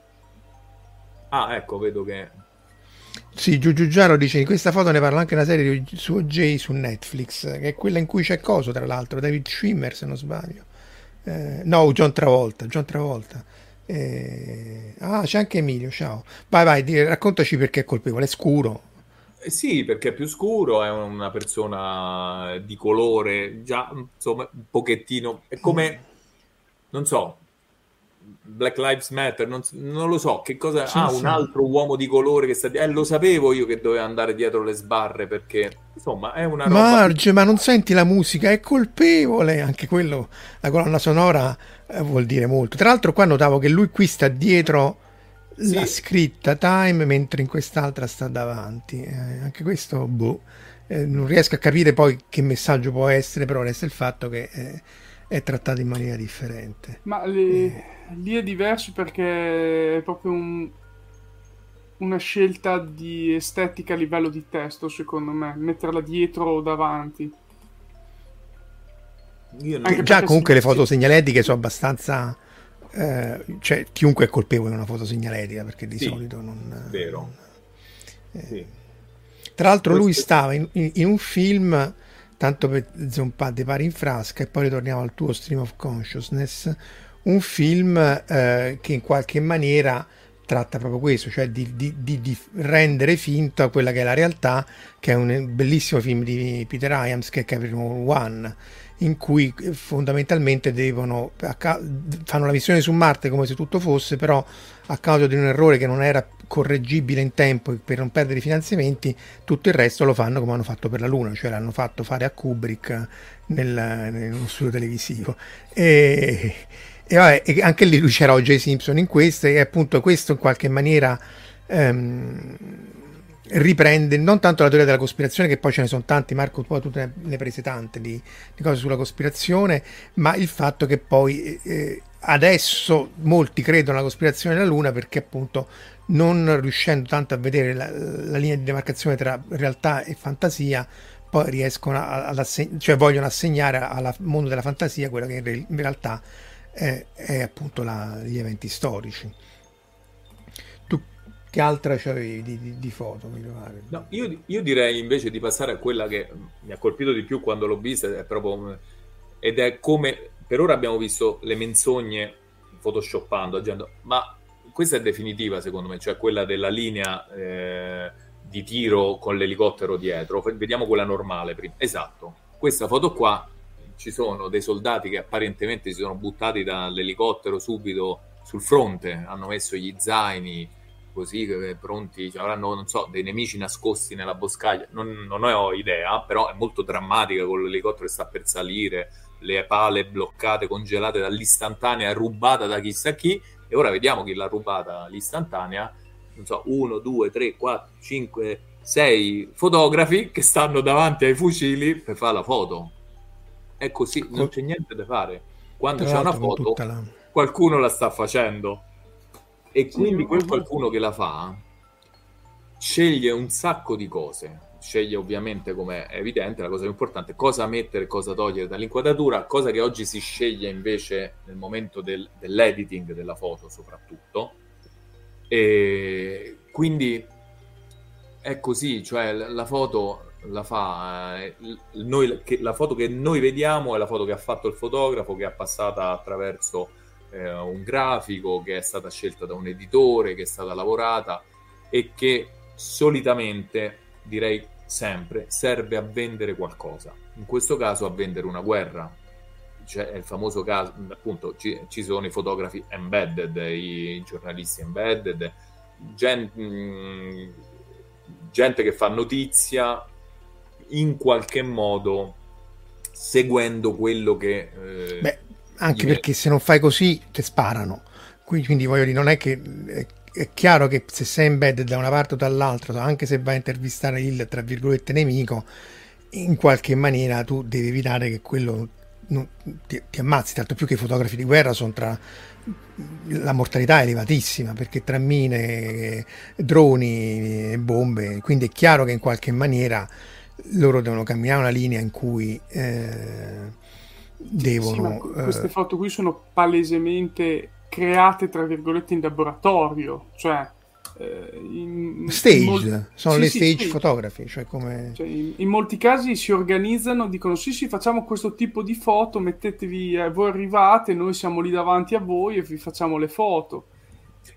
Ah, ecco, vedo che... Sì, Giugiaro dice di questa foto ne parla anche una serie di, su OJ su Netflix, che è quella in cui c'è coso, tra l'altro, David Schwimmer, se non sbaglio. Eh, no, John Travolta, John Travolta eh... Ah, c'è anche Emilio, ciao. Vai, vai, raccontaci perché è colpevole, è scuro. Eh sì, perché è più scuro, è una persona di colore, già insomma un pochettino, è come, non so, Black Lives Matter, non, non, lo so, che cosa sì, ah, sì. un altro uomo di colore che sta eh, lo sapevo io che doveva andare dietro le sbarre perché insomma è una roba Marge, ma non senti la musica, è colpevole, anche quello la colonna sonora eh, vuol dire molto. Tra l'altro qua notavo che lui qui sta dietro sì. la scritta Time mentre in quest'altra sta davanti. Eh, anche questo boh, eh, non riesco a capire poi che messaggio può essere, però resta il fatto che eh, è trattato in maniera differente. Ma le eh lì è diverso perché è proprio un, una scelta di estetica a livello di testo, secondo me, metterla dietro o davanti. Già comunque si... le foto segnaletiche sono abbastanza... Eh, cioè chiunque è colpevole di una foto segnaletica perché di sì, solito non... Vero. Non, eh. sì. Tra l'altro lui stava in, in, in un film tanto per zompare di pari in frasca e poi ritorniamo al tuo stream of consciousness un film eh, che in qualche maniera tratta proprio questo, cioè di, di, di, di, rendere finta quella che è la realtà, che è un bellissimo film di Peter Hyams che è Capricorn One, in cui eh, fondamentalmente devono, fanno la missione su Marte come se tutto fosse, però a causa di un errore che non era correggibile in tempo per non perdere i finanziamenti, tutto il resto lo fanno come hanno fatto per la Luna, cioè l'hanno fatto fare a Kubrick nel, nello studio televisivo. E, e, vabbè, e anche lì lui c'era O.J. Simpson in questo e appunto questo in qualche maniera ehm, riprende non tanto la teoria della cospirazione che poi ce ne sono tanti Marco poi tu ne, ne prese tante di, di, cose sulla cospirazione ma il fatto che poi eh, adesso molti credono alla cospirazione della Luna perché appunto non riuscendo tanto a vedere la, la linea di demarcazione tra realtà e fantasia poi riescono ad assegnare, cioè vogliono assegnare al mondo della fantasia quello che in, re, in realtà è, è appunto la, gli eventi storici. Che altra c'avevi di, di, di foto? No, io, io, direi invece di passare a quella che mi ha colpito di più quando l'ho vista, è proprio, ed è come per ora abbiamo visto le menzogne photoshoppando, agendo, ma questa è definitiva secondo me, cioè quella della linea eh, di tiro con l'elicottero dietro. Vediamo quella normale prima. Esatto, questa foto qua ci sono dei soldati che apparentemente si sono buttati dall'elicottero subito sul fronte, hanno messo gli zaini così pronti, cioè avranno non so, dei nemici nascosti nella boscaglia, non, non ho idea, però è molto drammatica con l'elicottero che sta per salire, le pale bloccate, congelate dall'istantanea, rubata da chissà chi, e ora vediamo chi l'ha rubata l'istantanea, non so, uno, due, tre, quattro, cinque, sei fotografi che stanno davanti ai fucili per fare la foto è così, non c'è niente da fare. Quando c'è una foto, la... qualcuno la sta facendo. E quindi quel qualcuno che la fa sceglie un sacco di cose. sceglie ovviamente, come è evidente, la cosa più importante, cosa mettere e cosa togliere dall'inquadratura, cosa che oggi si sceglie invece nel momento del, dell'editing della foto soprattutto. E quindi è così, cioè la foto la fa eh, noi, che, la foto che noi vediamo è la foto che ha fatto il fotografo che è passata attraverso eh, un grafico che è stata scelta da un editore che è stata lavorata e che solitamente direi sempre serve a vendere qualcosa. In questo caso a vendere una guerra. Cioè, è il famoso caso appunto ci, ci sono i fotografi embedded i giornalisti embedded gen, mh, mm, gente che fa notizia in qualche modo seguendo quello che... Eh, Beh, anche perché se non fai così ti sparano. Quindi, quindi voglio dire, non è che... È, chiaro che se sei embedded da una parte o dall'altra, anche se vai a intervistare il, tra virgolette, nemico, in qualche maniera tu devi evitare che quello non, ti, ti, ammazzi, tanto più che i fotografi di guerra sono tra la mortalità è elevatissima perché tra mine, droni e bombe, quindi è chiaro che in qualche maniera loro devono camminare una linea in cui eh, devono... Sì, queste foto qui sono palesemente create, tra virgolette, in laboratorio, cioè... Eh, in, stage, in mol- sono sì, le stage, stage fotografi, cioè come... Cioè in, in, molti casi si organizzano, dicono sì sì facciamo questo tipo di foto, mettetevi, eh, voi arrivate, noi siamo lì davanti a voi e vi facciamo le foto.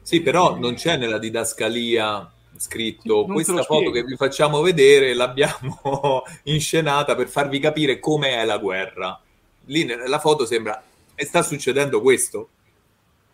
Sì, però non c'è nella didascalia scritto non questa foto che vi facciamo vedere l'abbiamo inscenata per farvi capire come è la guerra. Lì nella foto sembra e sta succedendo questo.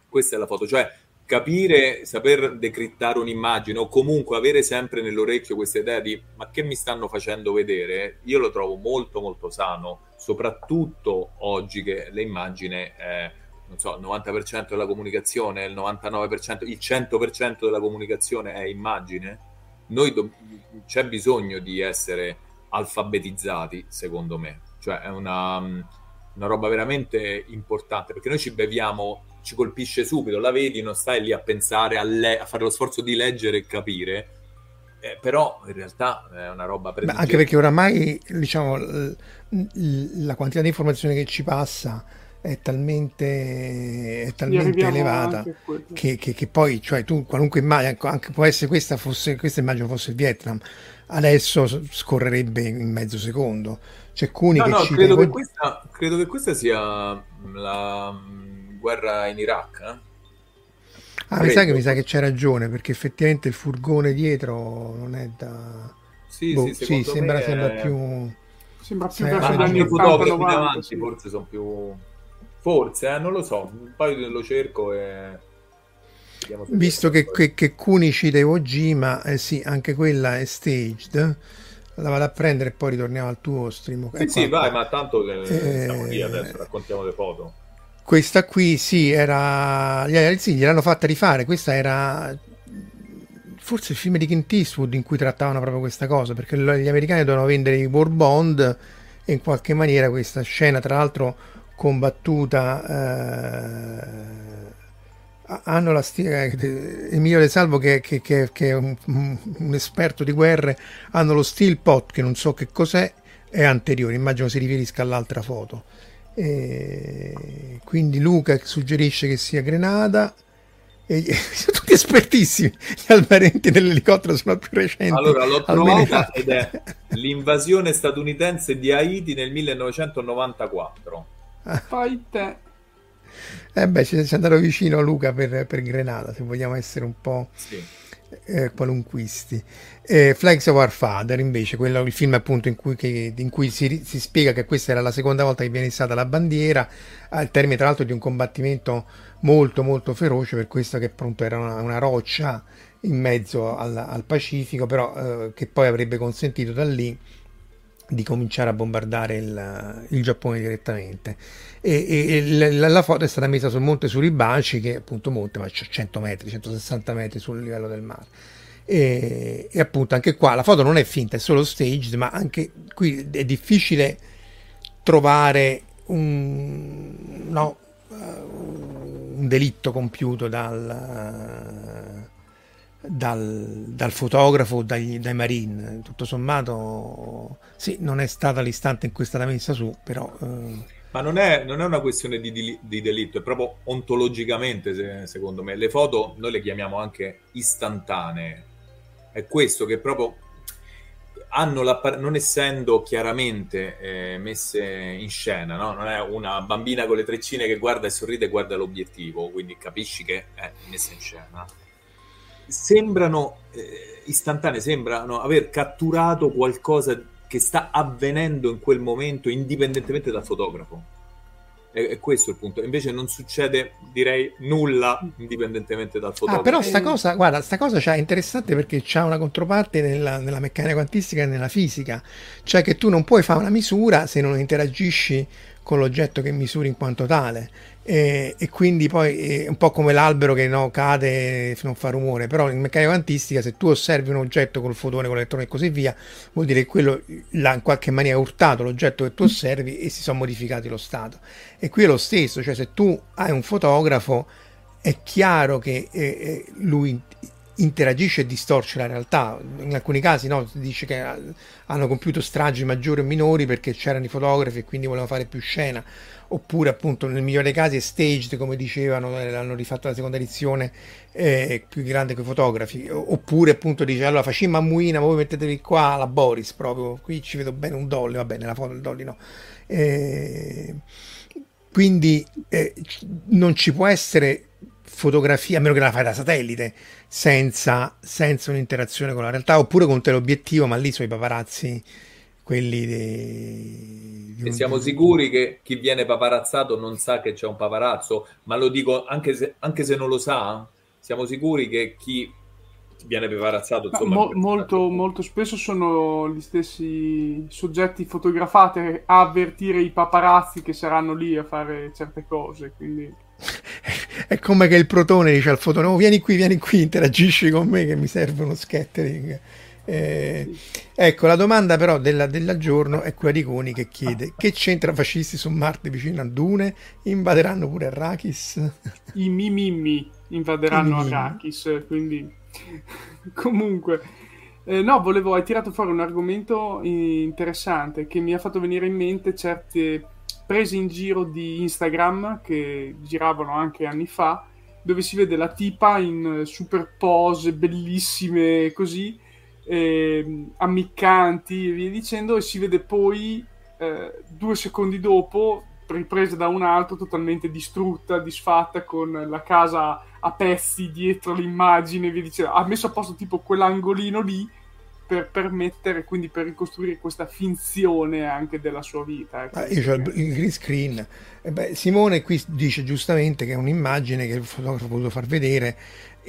Questa è la foto, cioè capire, saper decrittare un'immagine o comunque avere sempre nell'orecchio questa idea di ma che mi stanno facendo vedere, io lo trovo molto molto sano, soprattutto oggi che le immagini è non so, il 90% della comunicazione, il 99%, il 100% della comunicazione è immagine, noi do- c'è bisogno di essere alfabetizzati, secondo me. Cioè è una, una roba veramente importante, perché noi ci beviamo, ci colpisce subito, la vedi, non stai lì a pensare, a, le- a fare lo sforzo di leggere e capire, eh, però in realtà è una roba Beh, anche perché oramai diciamo l- l- la quantità di informazione che ci passa è talmente, è talmente elevata che, che, che, poi, cioè tu qualunque immagine, anche può essere questa, fosse, questa immagine fosse il Vietnam, adesso scorrerebbe in mezzo secondo. C'è Cuni no, che no, ci credo, che questa, credo che questa sia la mm, guerra in Iraq. Eh? Ah, mi sa che mi sa che c'è ragione perché effettivamente il furgone dietro non è da. Sì, boh, sì, sì sembra, sembra più. Sembra più verso gli anni 80 90, sì. forse sono più Forse, eh, non lo so. Poi lo cerco e... Visto che, che, che Kuni cita Iwo Jima, eh sì, anche quella è staged. La vado a prendere e poi ritorniamo al tuo stream. Sì, sì, vai, ma tanto eh, siamo lì adesso, raccontiamo le foto. Questa qui, sì, era... Sì, gliel'hanno fatta rifare. Questa era forse il film di Clint Eastwood in cui trattavano proprio questa cosa, perché gli americani dovevano vendere i war bond e in qualche maniera questa scena, tra l'altro combattuta eh, hanno la stima Emilio De Salvo che, che, che, che è un, un, esperto di guerre hanno lo steel pot che non so che cos'è è anteriore immagino si riferisca all'altra foto. E quindi Luca suggerisce che sia Grenada e, sono tutti espertissimi gli alberenti dell'elicottero sono più recenti allora l'ho trovata ed è l'invasione statunitense di Haiti nel 1994 fai te. Eh beh, ci, ci andato vicino Luca per, per, Grenada, se vogliamo essere un po' sì. eh, qualunquisti. Eh, Flags of Our Father, invece, quello, il film appunto in cui, che, in cui si, si, spiega che questa era la seconda volta che viene stata la bandiera, al termine tra l'altro di un combattimento molto molto feroce, per questo che appunto era una, una roccia in mezzo al, al Pacifico, però eh, che poi avrebbe consentito da lì di cominciare a bombardare il, il Giappone direttamente. E, e la, la, foto è stata messa sul monte Suribaci che è appunto monte ma c'è 100 metri 160 metri sul livello del mare. E, e, appunto anche qua la foto non è finta è solo staged ma anche qui è difficile trovare un, no, un delitto compiuto dal dal, dal fotografo dai, dai marine. Tutto sommato, sì, non è stata l'istante in cui è stata messa su, però... Eh... Ma non è, non è, una questione di, di, di, delitto, è proprio ontologicamente, se, secondo me. Le foto noi le chiamiamo anche istantanee. È questo che proprio hanno la, non essendo chiaramente eh, messe in scena, no? non è una bambina con le treccine che guarda e sorride e guarda l'obiettivo, quindi capisci che è messa in scena sembrano eh, istantanee, sembrano aver catturato qualcosa che sta avvenendo in quel momento indipendentemente dal fotografo. È, è questo il punto. Invece non succede, direi, nulla indipendentemente dal fotografo. Ah, però sta cosa, guarda, sta cosa è interessante perché c'ha una controparte nella, nella meccanica quantistica e nella fisica. Cioè che tu non puoi fare una misura se non interagisci con l'oggetto che misuri in quanto tale. E, e quindi poi è un po' come l'albero che no, cade e non fa rumore però in meccanica quantistica se tu osservi un oggetto col fotone, con l'elettrone e così via vuol dire che quello l'ha in qualche maniera urtato l'oggetto che tu osservi e si sono modificati lo stato. E qui è lo stesso cioè se tu hai un fotografo è chiaro che eh, eh lui interagisce e distorce la realtà. In alcuni casi no, dice che hanno compiuto stragi maggiori o minori perché c'erano i fotografi e quindi volevano fare più scena. Oppure, appunto, nel migliore dei casi è staged, come dicevano, eh, l'hanno rifatto la seconda edizione, eh, più grande che i fotografi. Oppure, appunto, dice allora facciamo a Muina, voi mettetevi qua la Boris proprio. Qui ci vedo bene un dolly, va bene, la foto del dolly no. Eh, quindi eh, non ci può essere fotografia, a meno che la fai da satellite, senza, senza un'interazione con la realtà, oppure con teleobiettivo, ma lì sono i paparazzi, quelli dei... E siamo sicuri che chi viene paparazzato non sa che c'è un paparazzo, ma lo dico anche se, anche se non lo sa, siamo sicuri che chi viene paparazzato insomma, Mo- molto, molto spesso sono gli stessi soggetti fotografati a avvertire i paparazzi che saranno lì a fare certe cose quindi è come che il protone dice al fotone: oh, vieni qui, vieni qui, interagisci con me che mi serve uno scattering. Eh, ecco, la domanda però della, della, giorno è quella di Coni che chiede che c'entra fascisti su Marte vicino a Dune? Invaderanno pure Arrakis? I mimimi invaderanno I Arrakis, quindi comunque... Eh, no, volevo, hai tirato fuori un argomento interessante che mi ha fatto venire in mente certe prese in giro di Instagram che giravano anche anni fa, dove si vede la tipa in super pose bellissime così, eh, ammiccanti e via dicendo, e si vede poi eh, due secondi dopo ripresa da un altro totalmente distrutta, disfatta, con la casa a pezzi dietro l'immagine, via dicendo. Ha messo a posto tipo quell'angolino lì per permettere, quindi per ricostruire questa finzione anche della sua vita. Ecco. Ah, io ho il, green screen. Eh beh, Simone qui dice giustamente che è un'immagine che il fotografo ha voluto far vedere.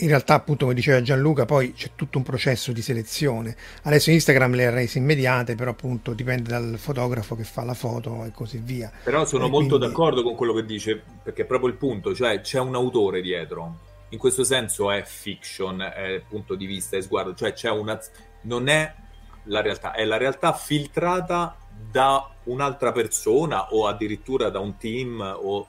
In realtà, appunto, come diceva Gianluca, poi c'è tutto un processo di selezione. Adesso Instagram le ha rese immediate, però appunto dipende dal fotografo che fa la foto e così via. Però sono e molto quindi... d'accordo con quello che dice, perché è proprio il punto, cioè c'è un autore dietro. In questo senso è fiction, è punto di vista, è sguardo, cioè c'è una, non è la realtà, è la realtà filtrata da un'altra persona o addirittura da un team o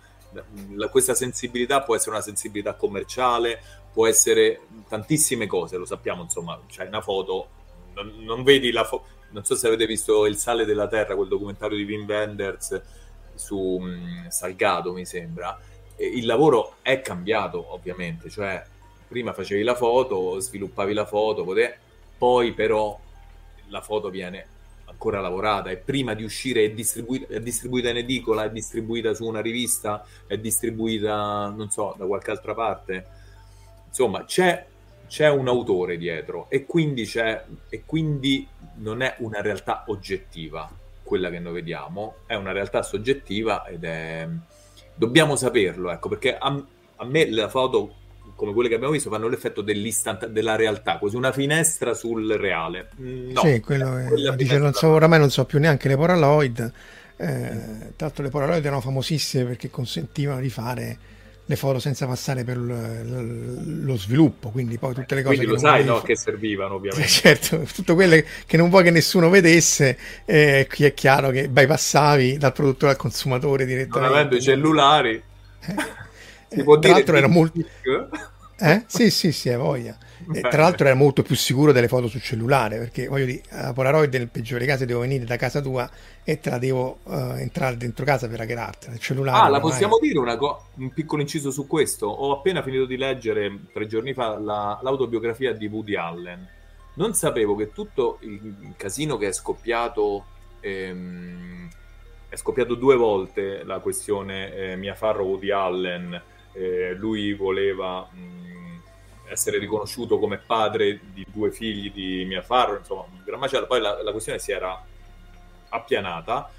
la, questa sensibilità può essere una sensibilità commerciale, può essere tantissime cose, lo sappiamo, insomma, c'è una foto, non, non vedi la foto, non so se avete visto Il sale della terra, quel documentario di Wim Wenders su um, Salgado, mi sembra. E il lavoro è cambiato, ovviamente, cioè prima facevi la foto, sviluppavi la foto, potevi poi però la foto viene ancora lavorata e prima di uscire è distribuita, è distribuita in edicola, è distribuita su una rivista, è distribuita, non so, da qualche altra parte. Insomma, c'è, c'è un autore dietro e quindi, c'è, e quindi non è una realtà oggettiva quella che noi vediamo, è una realtà soggettiva ed è... Dobbiamo saperlo, ecco, perché a, a me la foto come quelle che abbiamo visto fanno l'effetto dell'istant della realtà, quasi una finestra sul reale. Mm, no, sì, quello è, dice, non so, oramai non so più neanche le Polaroid. Eh, tra l'altro le Polaroid erano famosissime perché consentivano di fare le foto senza passare per lo sviluppo, quindi poi tutte le cose quindi che lo sai no, che servivano ovviamente. Certo, tutte quelle che non vuoi che nessuno vedesse, eh, qui è chiaro che bypassavi dal produttore al consumatore direttamente. Non avendo i cellulari. Eh. Si può Tra dire l'altro era molto... Eh? Sì, sì, sì, è voglia. E, tra l'altro era molto più sicuro delle foto sul cellulare, perché voglio dire, la Polaroid nel peggiore caso devo venire da casa tua e te la devo uh, entrare dentro casa per hackerartela. Il cellulare. Ah, la possiamo è... dire co- un piccolo inciso su questo? Ho appena finito di leggere tre giorni fa la, l'autobiografia di Woody Allen. Non sapevo che tutto il casino che è scoppiato ehm, è scoppiato due volte la questione eh, Mia Farro Woody Allen. Eh, lui voleva mh, essere riconosciuto come padre di due figli di Mia Farro, insomma, un gran macello. Poi la, la questione si era appianata.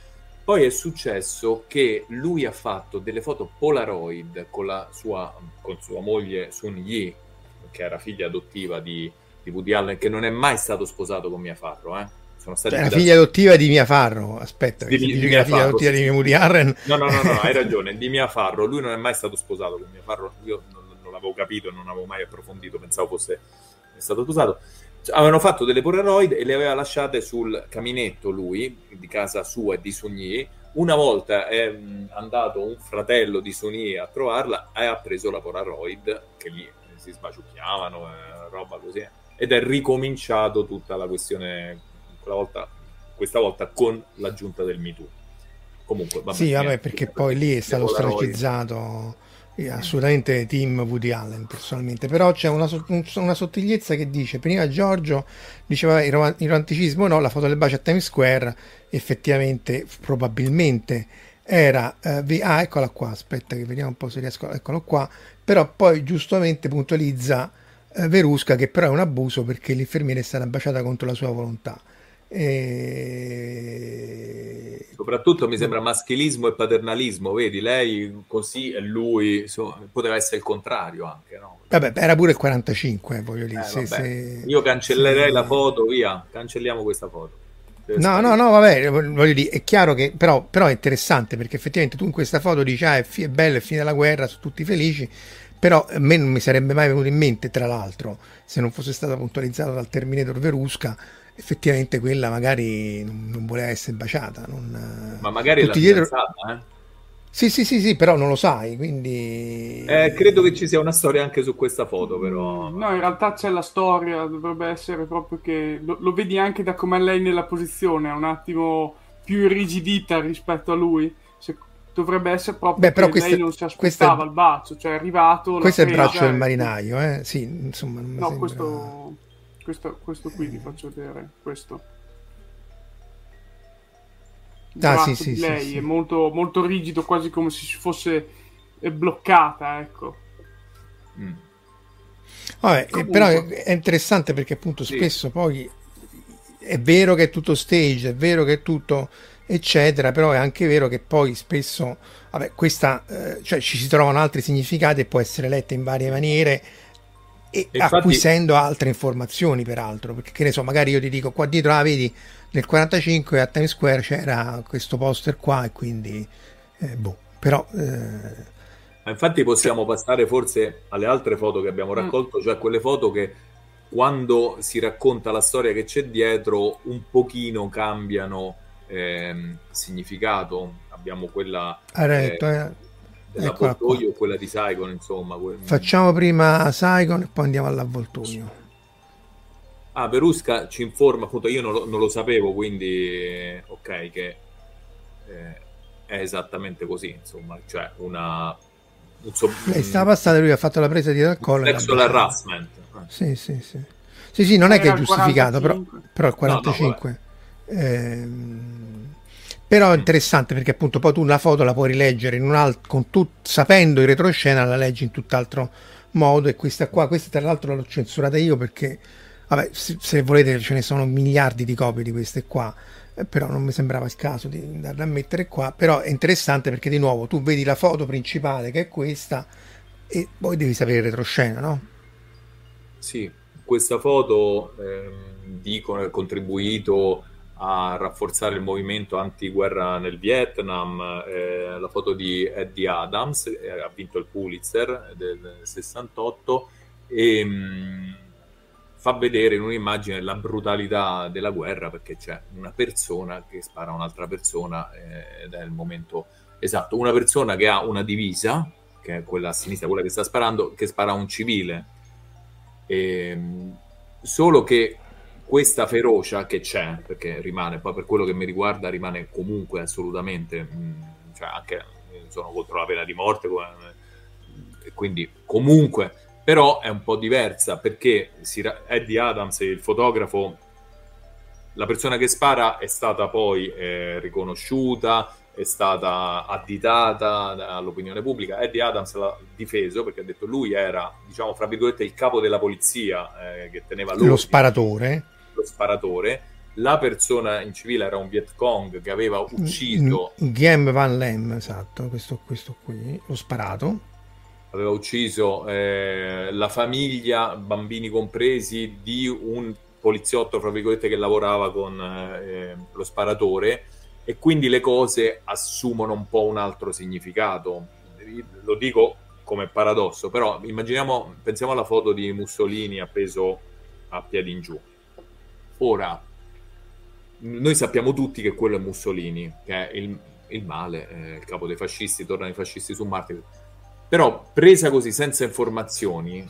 Poi è successo che lui ha fatto delle foto Polaroid con, la sua, con sua moglie Sun Yi, che era figlia adottiva di, di Woody Allen, che non è mai stato sposato con Mia Farro, eh sono stati cioè, la figlia adottiva di Mia Farro, aspetta, di, di, di Mia la figlia Farro, adottiva sì. di Woody Allen. No, no, no, no, hai ragione, di Mia Farro, lui non è mai stato sposato con Mia Farro, io non, non l'avevo capito, non avevo mai approfondito, pensavo fosse stato sposato. Cioè, avevano fatto delle Polaroid e le aveva lasciate sul caminetto lui, di casa sua e di Sugni. Una volta è andato un fratello di Sugni a trovarla e ha preso la Polaroid, che lì si sbaciucchiavano, eh, roba così, ed è ricominciato tutta la questione volta, questa volta con l'aggiunta del MeToo. Comunque, vabbè, sì, vabbè, perché poi lì è stato stracizzato assolutamente team Woody Allen personalmente. Però c'è una, una, sottigliezza che dice prima Giorgio diceva il, romanticismo no la foto del bacio a Times Square effettivamente probabilmente era eh, ah eccola qua aspetta che vediamo un po' se riesco eccolo qua però poi giustamente puntualizza eh, Verusca che però è un abuso perché l'infermiera è stata baciata contro la sua volontà e... Soprattutto mi sembra maschilismo e paternalismo, vedi, lei così e lui, insomma, poteva essere il contrario anche, no? Vabbè, era pure il 45, voglio dire. Eh, se, se, Io cancellerei se... la foto, via, cancelliamo questa foto. No, no, no, vabbè, voglio dire, è chiaro che però, però, è interessante perché effettivamente tu in questa foto dici, ah, è, fi- è bello, è fine della guerra, sono tutti felici, però a me non mi sarebbe mai venuto in mente, tra l'altro, se non fosse stata puntualizzata dal Terminator Verusca, effettivamente quella magari non, voleva essere baciata. Non, Ma magari la dietro... eh? Sì, sì, sì, sì, però non lo sai, quindi... Eh, credo che ci sia una storia anche su questa foto, però... No, in realtà c'è la storia, dovrebbe essere proprio che... Lo, lo vedi anche da come lei nella posizione, è un attimo più irrigidita rispetto a lui. Se, dovrebbe essere proprio Beh, però che questa, lei non si aspettava questa... il bacio, cioè è arrivato... Questo è il braccio del marinaio, eh? Sì, insomma... no, sembra... questo questo, questo qui vi faccio vedere, questo. Il ah, sì, sì, lei sì, è molto, molto rigido, quasi come se fosse bloccata, ecco. Mm. Vabbè, Comunque... però è interessante perché appunto spesso poi è vero che è tutto stage, è vero che è tutto eccetera, però è anche vero che poi spesso vabbè, questa, eh, cioè ci si trovano altri significati e può essere letta in varie maniere e Infatti... acquisendo altre informazioni peraltro perché che ne so magari io ti dico qua dietro ah vedi nel 45 a Times Square c'era questo poster qua e quindi eh, boh però eh... infatti possiamo passare forse alle altre foto che abbiamo mm. raccolto mm. cioè quelle foto che quando si racconta la storia che c'è dietro un pochino cambiano ehm, significato abbiamo quella ah, eh, eh dell'avvoltoio o quella di Saigon, insomma. Facciamo prima Saigon e poi andiamo all'avvoltoio. Ah, Verusca ci informa, appunto, io non lo, non lo sapevo, quindi ok, che eh, è esattamente così, insomma, cioè una... So, Lei stava passando, lui ha fatto la presa di alcol. Sexual harassment. Sì, sì, sì. Sì, sì, non è che è giustificato, però, però il 45... No, no, ehm, però è interessante perché appunto poi tu la foto la puoi rileggere in un altro, con tu, sapendo il retroscena la leggi in tutt'altro modo e questa qua, questa tra l'altro l'ho censurata io perché vabbè se, se volete ce ne sono miliardi di copie di queste qua eh, però non mi sembrava il caso di andarla a mettere qua però è interessante perché di nuovo tu vedi la foto principale che è questa e poi devi sapere retroscena no? Sì, questa foto eh, dicono ha contribuito a rafforzare il movimento antiguerra nel Vietnam, eh, la foto di Eddie Adams, eh, ha vinto il Pulitzer del 68 e mh, mm, fa vedere in un'immagine la brutalità della guerra perché c'è una persona che spara a un'altra persona eh, ed è il momento esatto, una persona che ha una divisa, che è quella a sinistra, quella che sta sparando, che spara a un civile. E, ehm, solo che questa ferocia che c'è, perché rimane, poi per quello che mi riguarda, rimane comunque assolutamente, mh, mm, cioè anche sono contro la pena di morte, quindi comunque, però è un po' diversa perché Eddie Adams, il fotografo, la persona che spara è stata poi eh, riconosciuta, è stata additata all'opinione pubblica. Eddie Adams l'ha difeso perché ha detto lui era, diciamo, fra virgolette, il capo della polizia eh, che teneva lo sparatore. Lo sparatore. La persona in civile era un Viet Cong che aveva ucciso. Guillaume Van Lem, esatto, questo, questo qui, lo sparato. Aveva ucciso eh, la famiglia, bambini compresi, di un poliziotto, fra virgolette, che lavorava con eh, lo sparatore e quindi le cose assumono un po' un altro significato. Lo dico come paradosso, però immaginiamo, pensiamo alla foto di Mussolini appeso a piedi in giù. Ora, noi sappiamo tutti che quello è Mussolini, che è il, il male, eh, il capo dei fascisti, tornano i fascisti su Marte. Però presa così senza informazioni,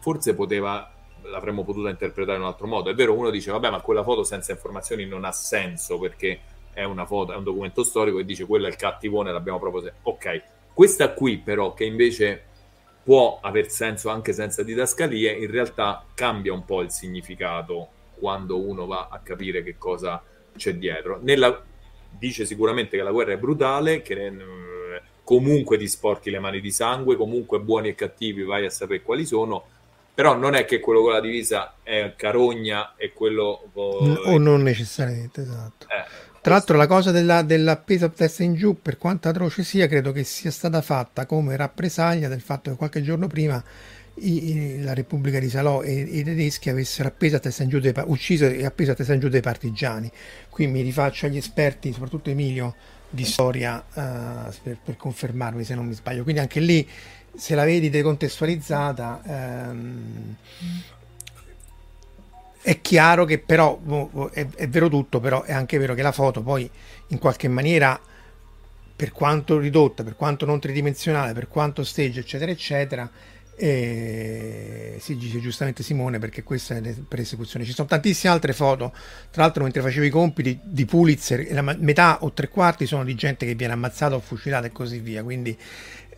forse poteva l'avremmo potuta interpretare in un altro modo. È vero, uno dice, vabbè, ma quella foto senza informazioni non ha senso perché è una foto, è un documento storico e dice quello è il cattivone, l'abbiamo proprio... Se-". Ok, questa qui però, che invece può aver senso anche senza didascalie, in realtà cambia un po' il significato quando uno va a capire che cosa c'è dietro. Nella... Dice sicuramente che la guerra è brutale, che eh, comunque ti sporchi le mani di sangue, comunque buoni e cattivi vai a sapere quali sono, però non è che quello con la divisa è carogna e quello... O non necessariamente, esatto. Eh, tra l'altro la cosa della, dell'appesa testa in giù, per quanto atroce sia, credo che sia stata fatta come rappresaglia del fatto che qualche giorno prima i, la Repubblica di Salò e, i tedeschi avessero appeso a testa in giù dei, ucciso e appeso a testa in giù dei partigiani. Qui mi rifaccio agli esperti, soprattutto Emilio, di storia uh, per, per, confermarmi se non mi sbaglio. Quindi anche lì, se la vedi decontestualizzata, um, è chiaro che però è, è, vero tutto, però è anche vero che la foto poi in qualche maniera, per quanto ridotta, per quanto non tridimensionale, per quanto stage, eccetera, eccetera, eh, si dice giustamente Simone perché questa è per esecuzione. Ci sono tantissime altre foto, tra l'altro mentre facevo i compiti di Pulitzer, la metà o tre quarti sono di gente che viene ammazzata o fucilata e così via, quindi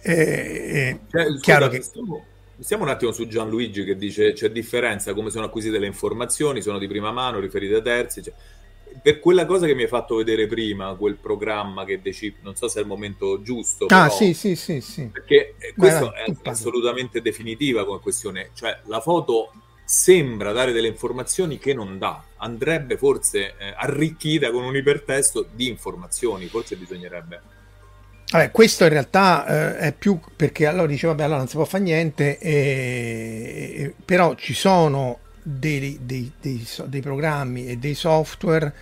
eh, è cioè, chiaro che... Stiamo Stiamo un attimo su Gianluigi che dice c'è differenza come sono acquisite le informazioni, sono di prima mano, riferite a terzi. Cioè, per quella cosa che mi hai fatto vedere prima, quel programma che decide, non so se è il momento giusto. Ah, però, sì, sì, sì, sì. Perché questo è, è assolutamente definitiva come questione. Cioè, la foto sembra dare delle informazioni che non dà. Andrebbe forse eh, arricchita con un ipertesto di informazioni, forse bisognerebbe Vabbè, questo in realtà eh, è più perché allora dice vabbè allora non si può fare niente, eh, però ci sono dei, dei, dei, dei, programmi e dei software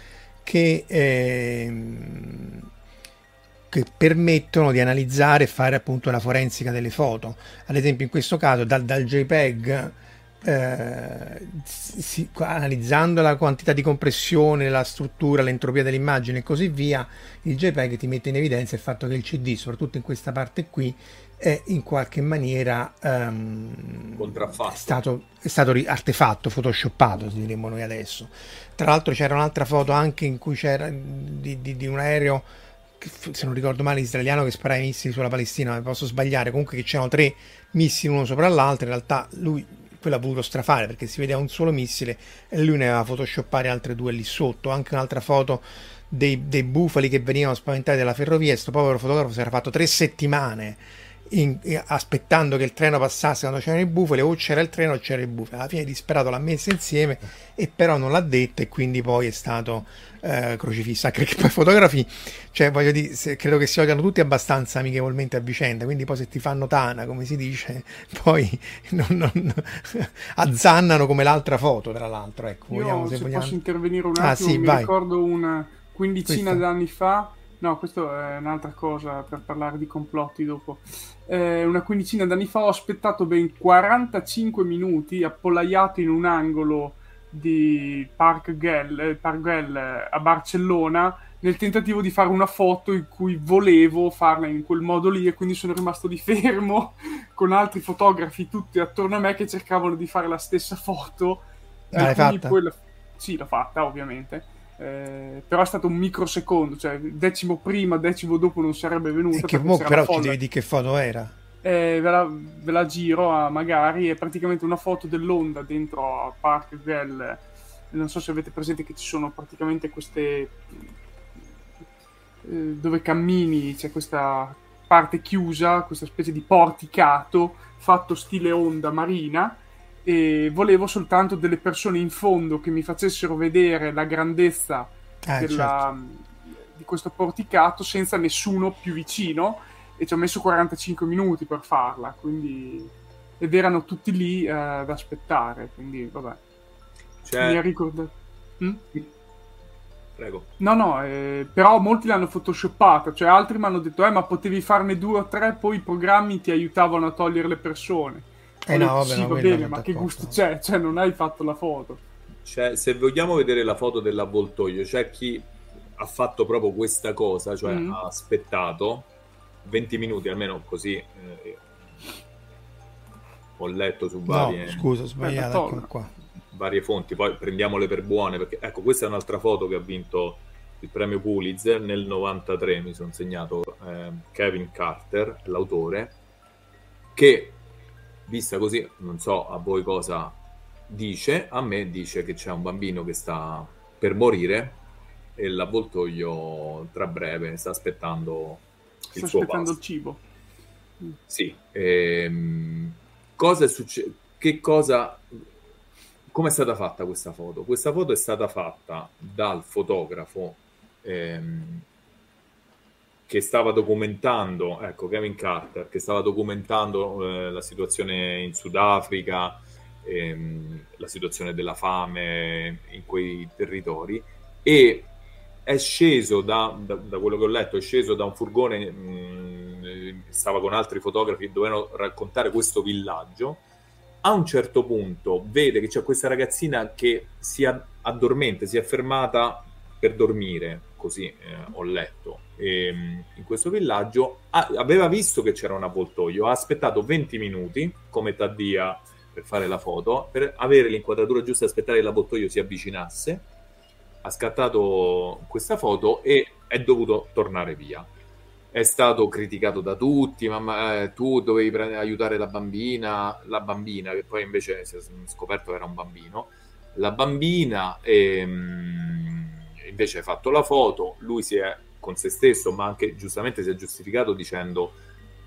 che, eh, che, permettono di analizzare e fare appunto la forensica delle foto. Ad esempio in questo caso dal, dal JPEG eh, si, analizzando la quantità di compressione, la struttura, l'entropia dell'immagine e così via, il JPEG ti mette in evidenza il fatto che il CD, soprattutto in questa parte qui, è in qualche maniera um, è stato, è stato artefatto, photoshoppato, diremmo noi adesso. Tra l'altro c'era un'altra foto anche in cui c'era di, di, di un aereo se non ricordo male israeliano che sparava i missili sulla Palestina, posso sbagliare, comunque che c'erano tre missili uno sopra l'altro, in realtà lui quello ha voluto strafare perché si vedeva un solo missile e lui ne aveva photoshoppare altre due lì sotto. Anche un'altra foto dei, dei bufali che venivano spaventati dalla ferrovia. Questo povero fotografo si era fatto tre settimane in, aspettando che il treno passasse quando c'erano i bufali, o c'era il treno o c'era il bufalo. Alla fine disperato l'ha messo insieme e però non l'ha detto e quindi poi è stato eh, crocifisso. Anche perché poi fotografi, cioè voglio dire, se, credo che si odiano tutti abbastanza amichevolmente a vicenda, quindi poi se ti fanno tana, come si dice, poi non, non, azzannano come l'altra foto, tra l'altro. Ecco, Io, se, se vogliamo... posso intervenire un attimo, ah, sì, mi vai. ricordo una quindicina d'anni fa No, questo è un'altra cosa per parlare di complotti dopo. Eh, una quindicina d'anni fa ho aspettato ben 45 minuti appollaiato in un angolo di Park Gell, eh, Park Gell a Barcellona nel tentativo di fare una foto in cui volevo farla in quel modo lì e quindi sono rimasto di fermo con altri fotografi tutti attorno a me che cercavano di fare la stessa foto. Ah, l'hai fatta? La... Sì, l'ho fatta ovviamente. Eh, però è stato un microsecondo, cioè decimo prima, decimo dopo non sarebbe venuto. E che mo, però ci devi dire che foto era. Eh, ve, la, ve, la, giro a, magari, è praticamente una foto dell'onda dentro a Park Gell. Non so se avete presente che ci sono praticamente queste eh, dove cammini c'è questa parte chiusa, questa specie di porticato fatto stile onda marina e volevo soltanto delle persone in fondo che mi facessero vedere la grandezza eh, della, certo. di questo porticato senza nessuno più vicino e ci ho messo 45 minuti per farla quindi ed erano tutti lì eh, ad aspettare quindi vabbè cioè... mi ha ricordato hm? Prego. No, no, eh, però molti l'hanno photoshoppata, cioè altri mi hanno detto, eh, ma potevi farne due o tre, poi i programmi ti aiutavano a togliere le persone. Eh no, vabbè, no, va bene, ma che gusto c'è? Cioè, non hai fatto la foto. Cioè, se vogliamo vedere la foto dell'avvoltoio, c'è chi ha fatto proprio questa cosa, cioè mm. ha aspettato 20 minuti, almeno così eh, ho letto su varie... No, scusa, sbagliato, qua varie fonti, poi prendiamole per buone, perché ecco, questa è un'altra foto che ha vinto il premio Pulitzer nel 93, mi sono segnato eh, Kevin Carter, l'autore, che vista così, non so a voi cosa dice, a me dice che c'è un bambino che sta per morire e l'avvoltoio tra breve sta aspettando il sta suo aspettando pasto. il cibo. Sì, ehm, cosa è successo? Che cosa come è stata fatta questa foto? Questa foto è stata fatta dal fotografo ehm, che stava documentando, ecco Kevin Carter, che stava documentando eh, la situazione in Sudafrica, ehm, la situazione della fame in quei territori e è sceso da, da, da, quello che ho letto, è sceso da un furgone, mh, mm, stava con altri fotografi, dovevano raccontare questo villaggio. A un certo punto vede che c'è questa ragazzina che si addormenta, si è fermata per dormire, così eh, ho letto, ehm, in questo villaggio, ha, aveva visto che c'era un avvoltoio, ha aspettato 20 minuti, come Taddia per fare la foto, per avere l'inquadratura giusta e aspettare che l'avvoltoio si avvicinasse, ha scattato questa foto e è dovuto tornare via. È stato criticato da tutti, ma eh, tu dovevi pre- aiutare la bambina, la bambina che poi invece si è scoperto che era un bambino, la bambina ehm, invece ha fatto la foto, lui si è con se stesso, ma anche giustamente si è giustificato dicendo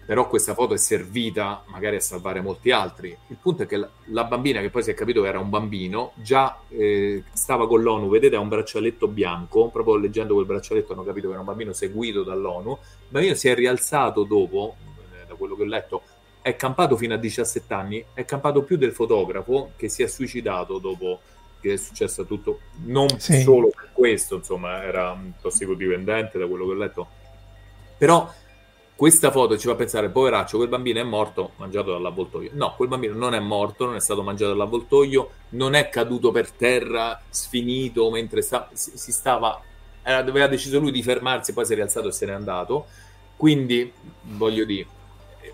però questa foto è servita magari a salvare molti altri. Il punto è che la, bambina, che poi si è capito che era un bambino, già eh, stava con l'ONU, vedete ha un braccialetto bianco, proprio leggendo quel braccialetto hanno capito che era un bambino seguito dall'ONU, il bambino si è rialzato dopo, eh, da quello che ho letto, è campato fino a 17 anni, è campato più del fotografo che si è suicidato dopo è successo tutto, non sì. solo per questo, insomma, era un tossicodipendente da quello che ho letto, però questa foto ci fa pensare, poveraccio, quel bambino è morto mangiato dall'avvoltoio. No, quel bambino non è morto, non è stato mangiato dall'avvoltoio, non è caduto per terra, sfinito, mentre sta, si stava... Era, aveva deciso lui di fermarsi, poi si è rialzato e se n'è andato. Quindi, voglio dire,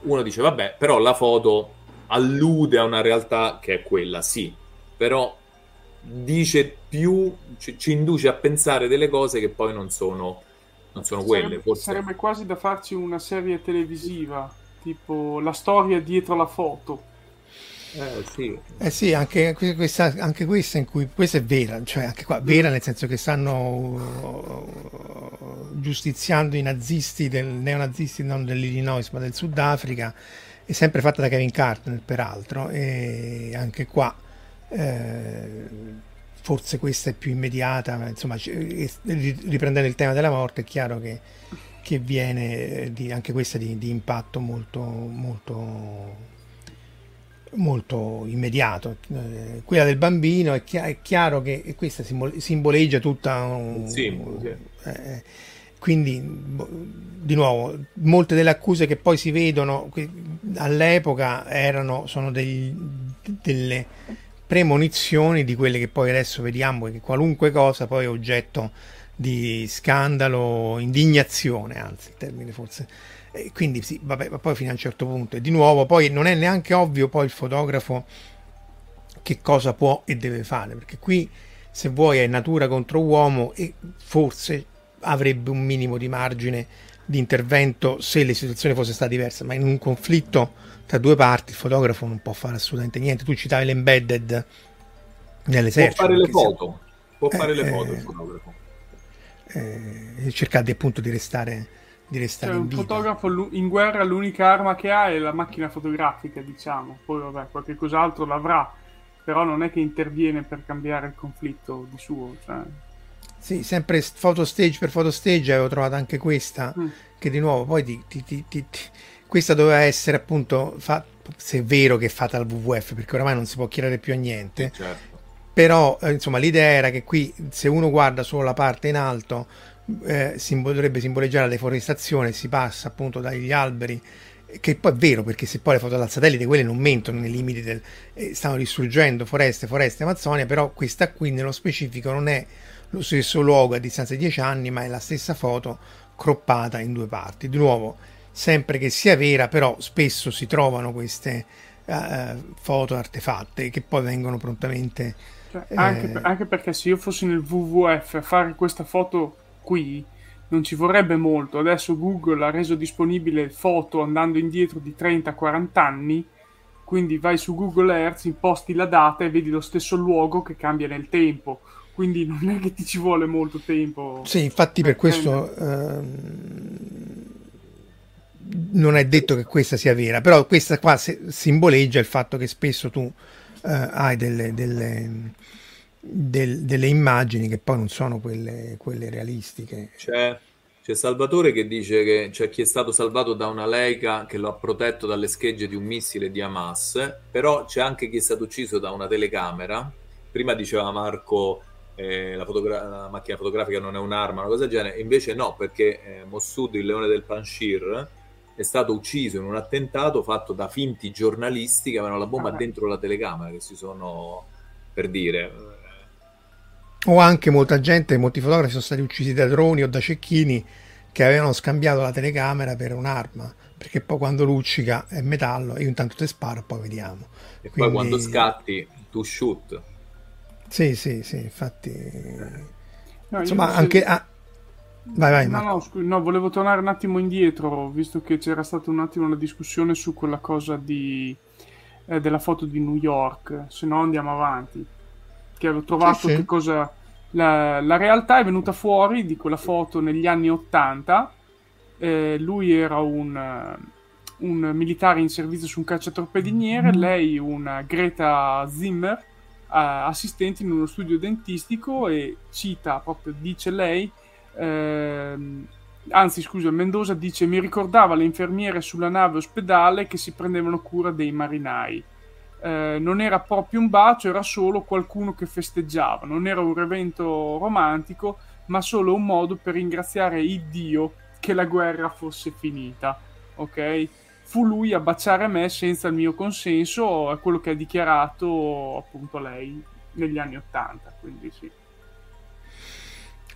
uno dice, vabbè, però la foto allude a una realtà che è quella, sì, però dice più, ci, ci induce a pensare delle cose che poi non sono non sono quelle. Sarebbe, forse... sarebbe quasi da farci una serie televisiva, tipo la storia dietro la foto. Eh sì. eh sì, anche questa, anche questa in cui questa è vera, cioè anche qua vera nel senso che stanno uh, giustiziando i nazisti, del, neonazisti non dell'Illinois ma del Sudafrica, è sempre fatta da Kevin Carter peraltro e anche qua eh, forse questa è più immediata, ma insomma, riprendendo il tema della morte, è chiaro che, che viene eh, di, anche questa di, di, impatto molto, molto, molto immediato. Eh, quella del bambino è, chi- è, chiaro che questa simboleggia tutta un, sì, eh, quindi di nuovo molte delle accuse che poi si vedono all'epoca erano sono dei, delle premonizioni di quelle che poi adesso vediamo che qualunque cosa poi è oggetto di scandalo, indignazione, anzi, il termine forse. E quindi sì, vabbè, ma poi fino a un certo punto. E di nuovo, poi non è neanche ovvio poi il fotografo che cosa può e deve fare, perché qui se vuoi è natura contro uomo e forse avrebbe un minimo di margine di intervento se la situazione fosse stata diversa, ma in un conflitto tra due parti il fotografo non può fare assolutamente niente. Tu citavi l'embedded nell'esercito. Può fare le foto, può fare eh, le foto il fotografo. Eh, cercare appunto di restare, di restare cioè, in vita. Un fotografo in guerra l'unica arma che ha è la macchina fotografica, diciamo. Poi vabbè, qualche cos'altro l'avrà, però non è che interviene per cambiare il conflitto di suo. Cioè... Sì, sempre foto stage per foto stage avevo trovato anche questa, mm. che di nuovo poi ti, ti, ti, ti, questa doveva essere appunto, fa, se è vero che è fatta al WWF, perché oramai non si può chiedere più a niente, certo. però eh, insomma l'idea era che qui se uno guarda solo la parte in alto eh, simbol- dovrebbe simboleggiare la deforestazione, si passa appunto dagli alberi che poi è vero perché se poi le foto dal satellite quelle non mentono nei limiti del eh, stanno distruggendo foreste, foreste Amazzonia però questa qui nello specifico non è lo stesso luogo a distanza di 10 anni, ma è la stessa foto croppata in due parti. Di nuovo, sempre che sia vera, però spesso si trovano queste uh, foto artefatte che poi vengono prontamente... Cioè, anche, eh... anche perché se io fossi nel WWF a fare questa foto qui, non ci vorrebbe molto. Adesso Google ha reso disponibile foto andando indietro di 30-40 anni, quindi vai su Google Earth, imposti la data e vedi lo stesso luogo che cambia nel tempo quindi non è che ti ci vuole molto tempo. Sì, infatti per, per questo ehm, non è detto che questa sia vera, però questa qua simboleggia il fatto che spesso tu eh, hai delle, delle, del, delle, immagini che poi non sono quelle, quelle realistiche. C'è, c'è, Salvatore che dice che c'è chi è stato salvato da una Leica che lo ha protetto dalle schegge di un missile di Hamas, però c'è anche chi è stato ucciso da una telecamera. Prima diceva Marco eh, la, fotogra- la, macchina fotografica non è un'arma, una cosa del genere, invece no, perché eh, Mossoud, il leone del Panshir, è stato ucciso in un attentato fatto da finti giornalisti che avevano la bomba ah. dentro la telecamera, che si sono, per dire... O anche molta gente, molti fotografi sono stati uccisi da droni o da cecchini che avevano scambiato la telecamera per un'arma, perché poi quando luccica è metallo, io intanto ti sparo poi vediamo. E Quindi... poi quando scatti tu shoot sì, sì, sì, infatti... No, Insomma, anche... Se... Vai, vai. No, no, scu- no, volevo tornare un attimo indietro, visto che c'era stata un attimo una discussione su quella cosa di, eh, della foto di New York, se no andiamo avanti. Che avevo trovato sì, sì. che cosa... La, la, realtà è venuta fuori di quella foto negli anni Ottanta. Eh, lui era un, un, militare in servizio su un cacciatorpediniere, mm. lei una Greta Zimmer assistenti in uno studio dentistico e cita proprio, dice lei, ehm, anzi scusa, Mendoza dice mi ricordava le infermiere sulla nave ospedale che si prendevano cura dei marinai. Eh, non era proprio un bacio, era solo qualcuno che festeggiava, non era un evento romantico, ma solo un modo per ringraziare il Dio che la guerra fosse finita. Ok? fu lui a baciare me senza il mio consenso, è quello che ha dichiarato appunto lei negli anni Ottanta, quindi sì.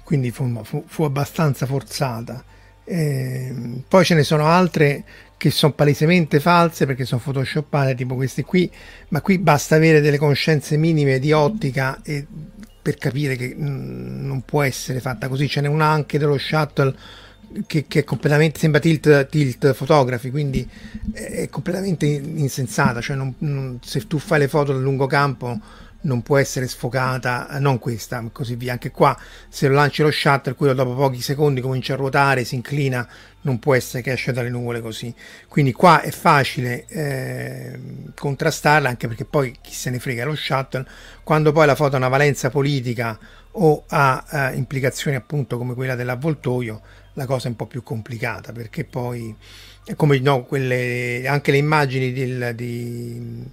Quindi fu, fu, fu abbastanza forzata. Eh, poi ce ne sono altre che sono palesemente false perché sono photoshoppate tipo queste qui, ma qui basta avere delle conoscenze minime di ottica e, per capire che mh, mm, non può essere fatta così. Ce n'è una anche dello shuttle che, che, è completamente sembra tilt, tilt fotografi, quindi è completamente insensata. Cioè non, non, se tu fai le foto da lungo campo non può essere sfocata, non questa, così via. Anche qua, se lo lanci lo shuttle, quello dopo pochi secondi comincia a ruotare, si inclina, non può essere che esce dalle nuvole così. Quindi qua è facile eh, contrastarla, anche perché poi chi se ne frega lo shuttle. Quando poi la foto ha una valenza politica o ha eh, implicazioni appunto come quella dell'avvoltoio, la cosa è un po' più complicata perché poi come no, quelle, anche le immagini del, di,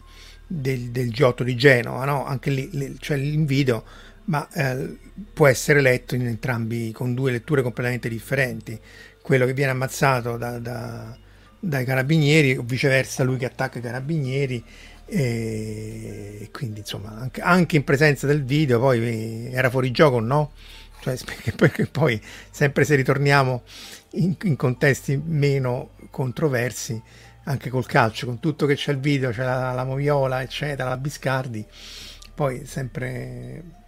del, del Giotto di Genova, no? anche lì, lì cioè in video, ma eh, può essere letto in entrambi con due letture completamente differenti. Quello che viene ammazzato da, da, dai carabinieri o viceversa lui che attacca i carabinieri e quindi insomma anche, anche in presenza del video poi era fuori gioco no? cioè, perché poi sempre se ritorniamo in, in, contesti meno controversi, anche col calcio, con tutto che c'è il video, c'è la, la Moviola, eccetera, la Biscardi, poi sempre...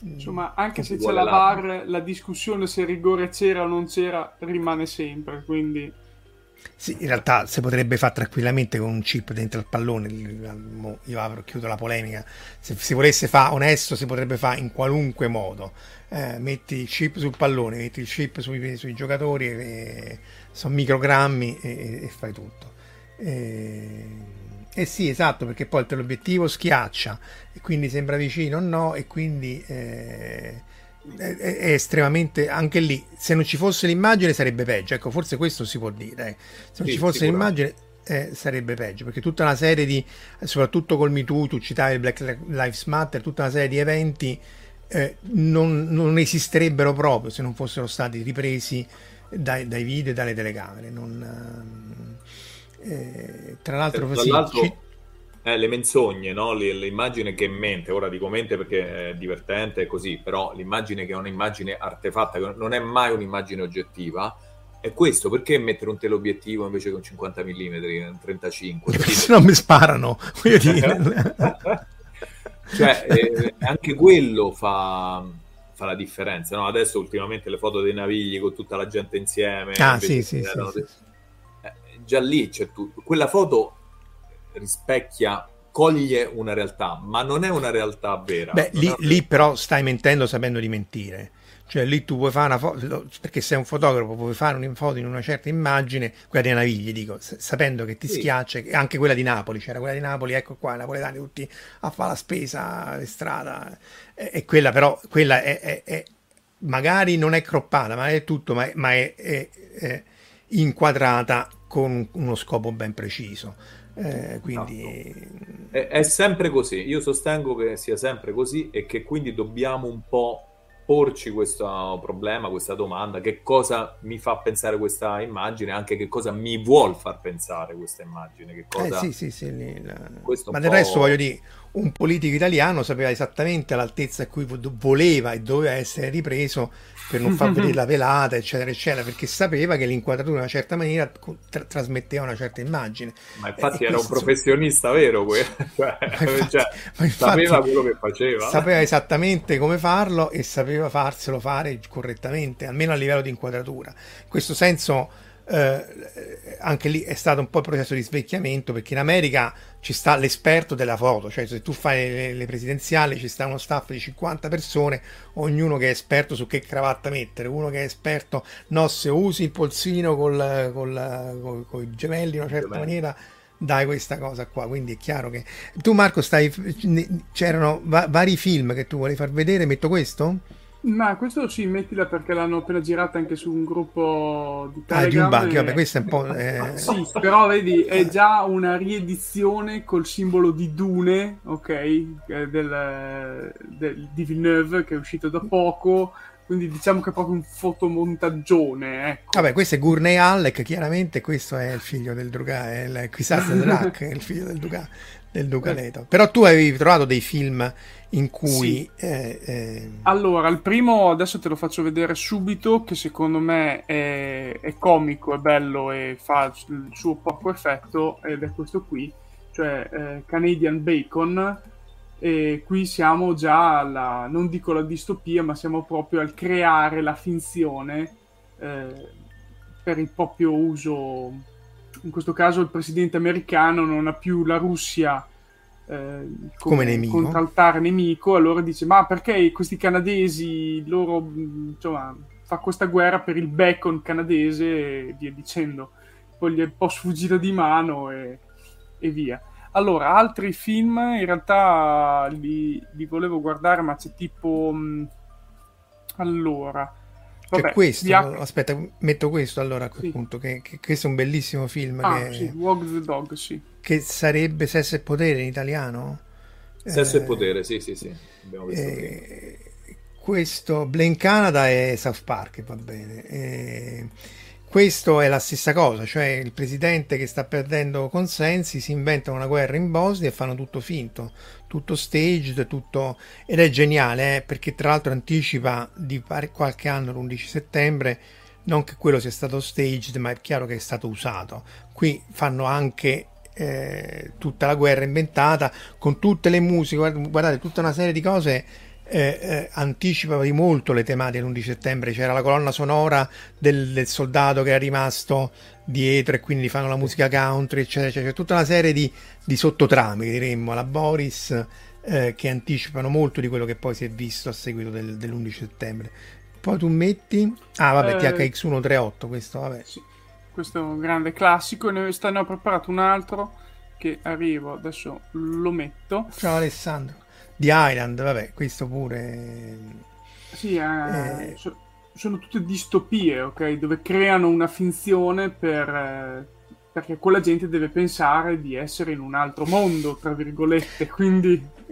Insomma, anche se c'è la VAR, la discussione se il rigore c'era o non c'era rimane sempre, quindi... Sì, in realtà si potrebbe fare tranquillamente con un chip dentro il pallone. Io avrò chiuso la polemica. Se si volesse fare onesto, si potrebbe fare in qualunque modo. Eh, metti il chip sul pallone, metti il chip sui, sui giocatori, e, sono microgrammi e, e fai tutto. E, eh sì, esatto, perché poi l'obiettivo schiaccia e quindi sembra vicino o no, e quindi. Eh, è, è, estremamente anche lì se non ci fosse l'immagine sarebbe peggio ecco forse questo si può dire eh. se non sì, ci fosse l'immagine eh, sarebbe peggio perché tutta una serie di soprattutto col MeToo tu citavi il Black Lives Matter tutta una serie di eventi eh, non, non, esisterebbero proprio se non fossero stati ripresi dai, dai video e dalle telecamere non, eh, tra l'altro, tra l'altro ci, eh, le menzogne, no? l'immagine che mente, ora dico mente perché è divertente e così, però l'immagine che è un'immagine artefatta, che non è mai un'immagine oggettiva, è questo, perché mettere un teleobiettivo invece che un 50 mm, 35? se no mi sparano, voglio dire. cioè, eh, anche quello fa, fa la differenza, no? Adesso ultimamente le foto dei navigli con tutta la gente insieme. Ah, sì, sì, sì, sì. Eh, già lì c'è tutto. Quella foto rispecchia coglie una realtà, ma non è una realtà vera. Beh, lì, lì, però stai mentendo sapendo di mentire. Cioè lì tu puoi fare una foto, perché sei un fotografo, puoi fare una foto in una certa immagine, quella dei Navigli, dico, sapendo che ti sì. schiaccia, anche quella di Napoli, c'era quella di Napoli, ecco qua, i napoletani tutti a fare la spesa, le strade, e, e quella però, quella è, è, è, magari non è croppata, ma è tutto, ma, ma è, è inquadrata con uno scopo ben preciso eh, quindi è, è, sempre così. Io sostengo che sia sempre così e che quindi dobbiamo un po' porci questo problema, questa domanda, che cosa mi fa pensare questa immagine, anche che cosa mi vuol far pensare questa immagine. Che cosa... Eh, sì, sì, sì, lì, la... Ma del resto voglio dire, un politico italiano sapeva esattamente l'altezza a cui voleva e doveva essere ripreso per non far vedere la velata, eccetera, eccetera, perché sapeva che l'inquadratura in una certa maniera tra- trasmetteva una certa immagine. Ma infatti e era un professionista vero, que- cioè, infatti, cioè, infatti, sapeva quello che faceva. Sapeva esattamente come farlo e sapeva farselo fare correttamente, almeno a livello di inquadratura. In questo senso eh, anche lì è stato un po' il processo di svecchiamento perché in America ci sta l'esperto della foto, cioè se tu fai le, le, presidenziali ci sta uno staff di 50 persone, ognuno che è esperto su che cravatta mettere, uno che è esperto, no se usi il polsino col, col, col, con i gemelli in una certa Gemelli. maniera dai questa cosa qua quindi è chiaro che tu Marco stai c'erano va- vari film che tu vuoi far vedere metto questo? Ma questo sì, mettila perché l'hanno appena girata anche su un gruppo di Telegram. Ah, di un banco, vabbè, questo è un po'... Eh... Sì, però vedi, è già una riedizione col simbolo di Dune, ok, eh, del, del, di Villeneuve, che è uscito da poco, quindi diciamo che è proprio un fotomontaggione, ecco. Vabbè, questo è Gurney Halleck, chiaramente questo è il figlio del Duca, è il Quisas Drac, è il figlio del Duca, del Duca Leto. Però tu avevi trovato dei film in cui... Sì. Eh, eh... Allora, il primo adesso te lo faccio vedere subito, che secondo me è, è comico, è bello e fa il suo proprio effetto, ed è questo qui, cioè eh, Canadian Bacon. E qui siamo già alla, non dico la distopia, ma siamo proprio al creare la finzione eh, per il proprio uso. In questo caso il presidente americano non ha più la Russia eh, come, nemico. contraltare nemico, allora dice ma perché questi canadesi, loro insomma, fa questa guerra per il bacon canadese e via dicendo, poi gli è un po' sfuggito di mano e, e via. Allora, altri film in realtà li, li volevo guardare, ma c'è tipo... Mh, allora... Vabbè, questo, via... aspetta, metto questo allora a quel sì. punto, che, che, questo è un bellissimo film. Ah, che... sì, Walk the Dog, sì che sarebbe Sesso e Potere in italiano? Sesso eh, e Potere, sì, sì, sì. Eh, questo Blame Canada e South Park, va bene. Eh, questo è la stessa cosa, cioè il presidente che sta perdendo consensi si inventa una guerra in Bosnia e fanno tutto finto, tutto staged, tutto... ed è geniale eh, perché tra l'altro anticipa di qualche anno l'11 settembre, non che quello sia stato staged, ma è chiaro che è stato usato. Qui fanno anche eh, tutta la guerra inventata con tutte le musiche, guardate, tutta una serie di cose eh, eh, anticipa di molto le tematiche l'11 settembre. C'era la colonna sonora del, del, soldato che era rimasto dietro e quindi fanno la musica country, eccetera, eccetera. C'è tutta una serie di, di sottotrame, diremmo, alla Boris, eh, che anticipano molto di quello che poi si è visto a seguito del, dell'11 settembre. Poi tu metti... Ah, vabbè, eh, THX138, questo, vabbè. Sì, questo è un grande classico. Ne stanno preparato un altro che arrivo, adesso lo metto. Ciao Alessandro di Island, vabbè, questo pure... Sì, eh, eh, so, sono tutte distopie, ok? Dove creano una finzione per, eh, perché quella gente deve pensare di essere in un altro mondo, tra virgolette, quindi...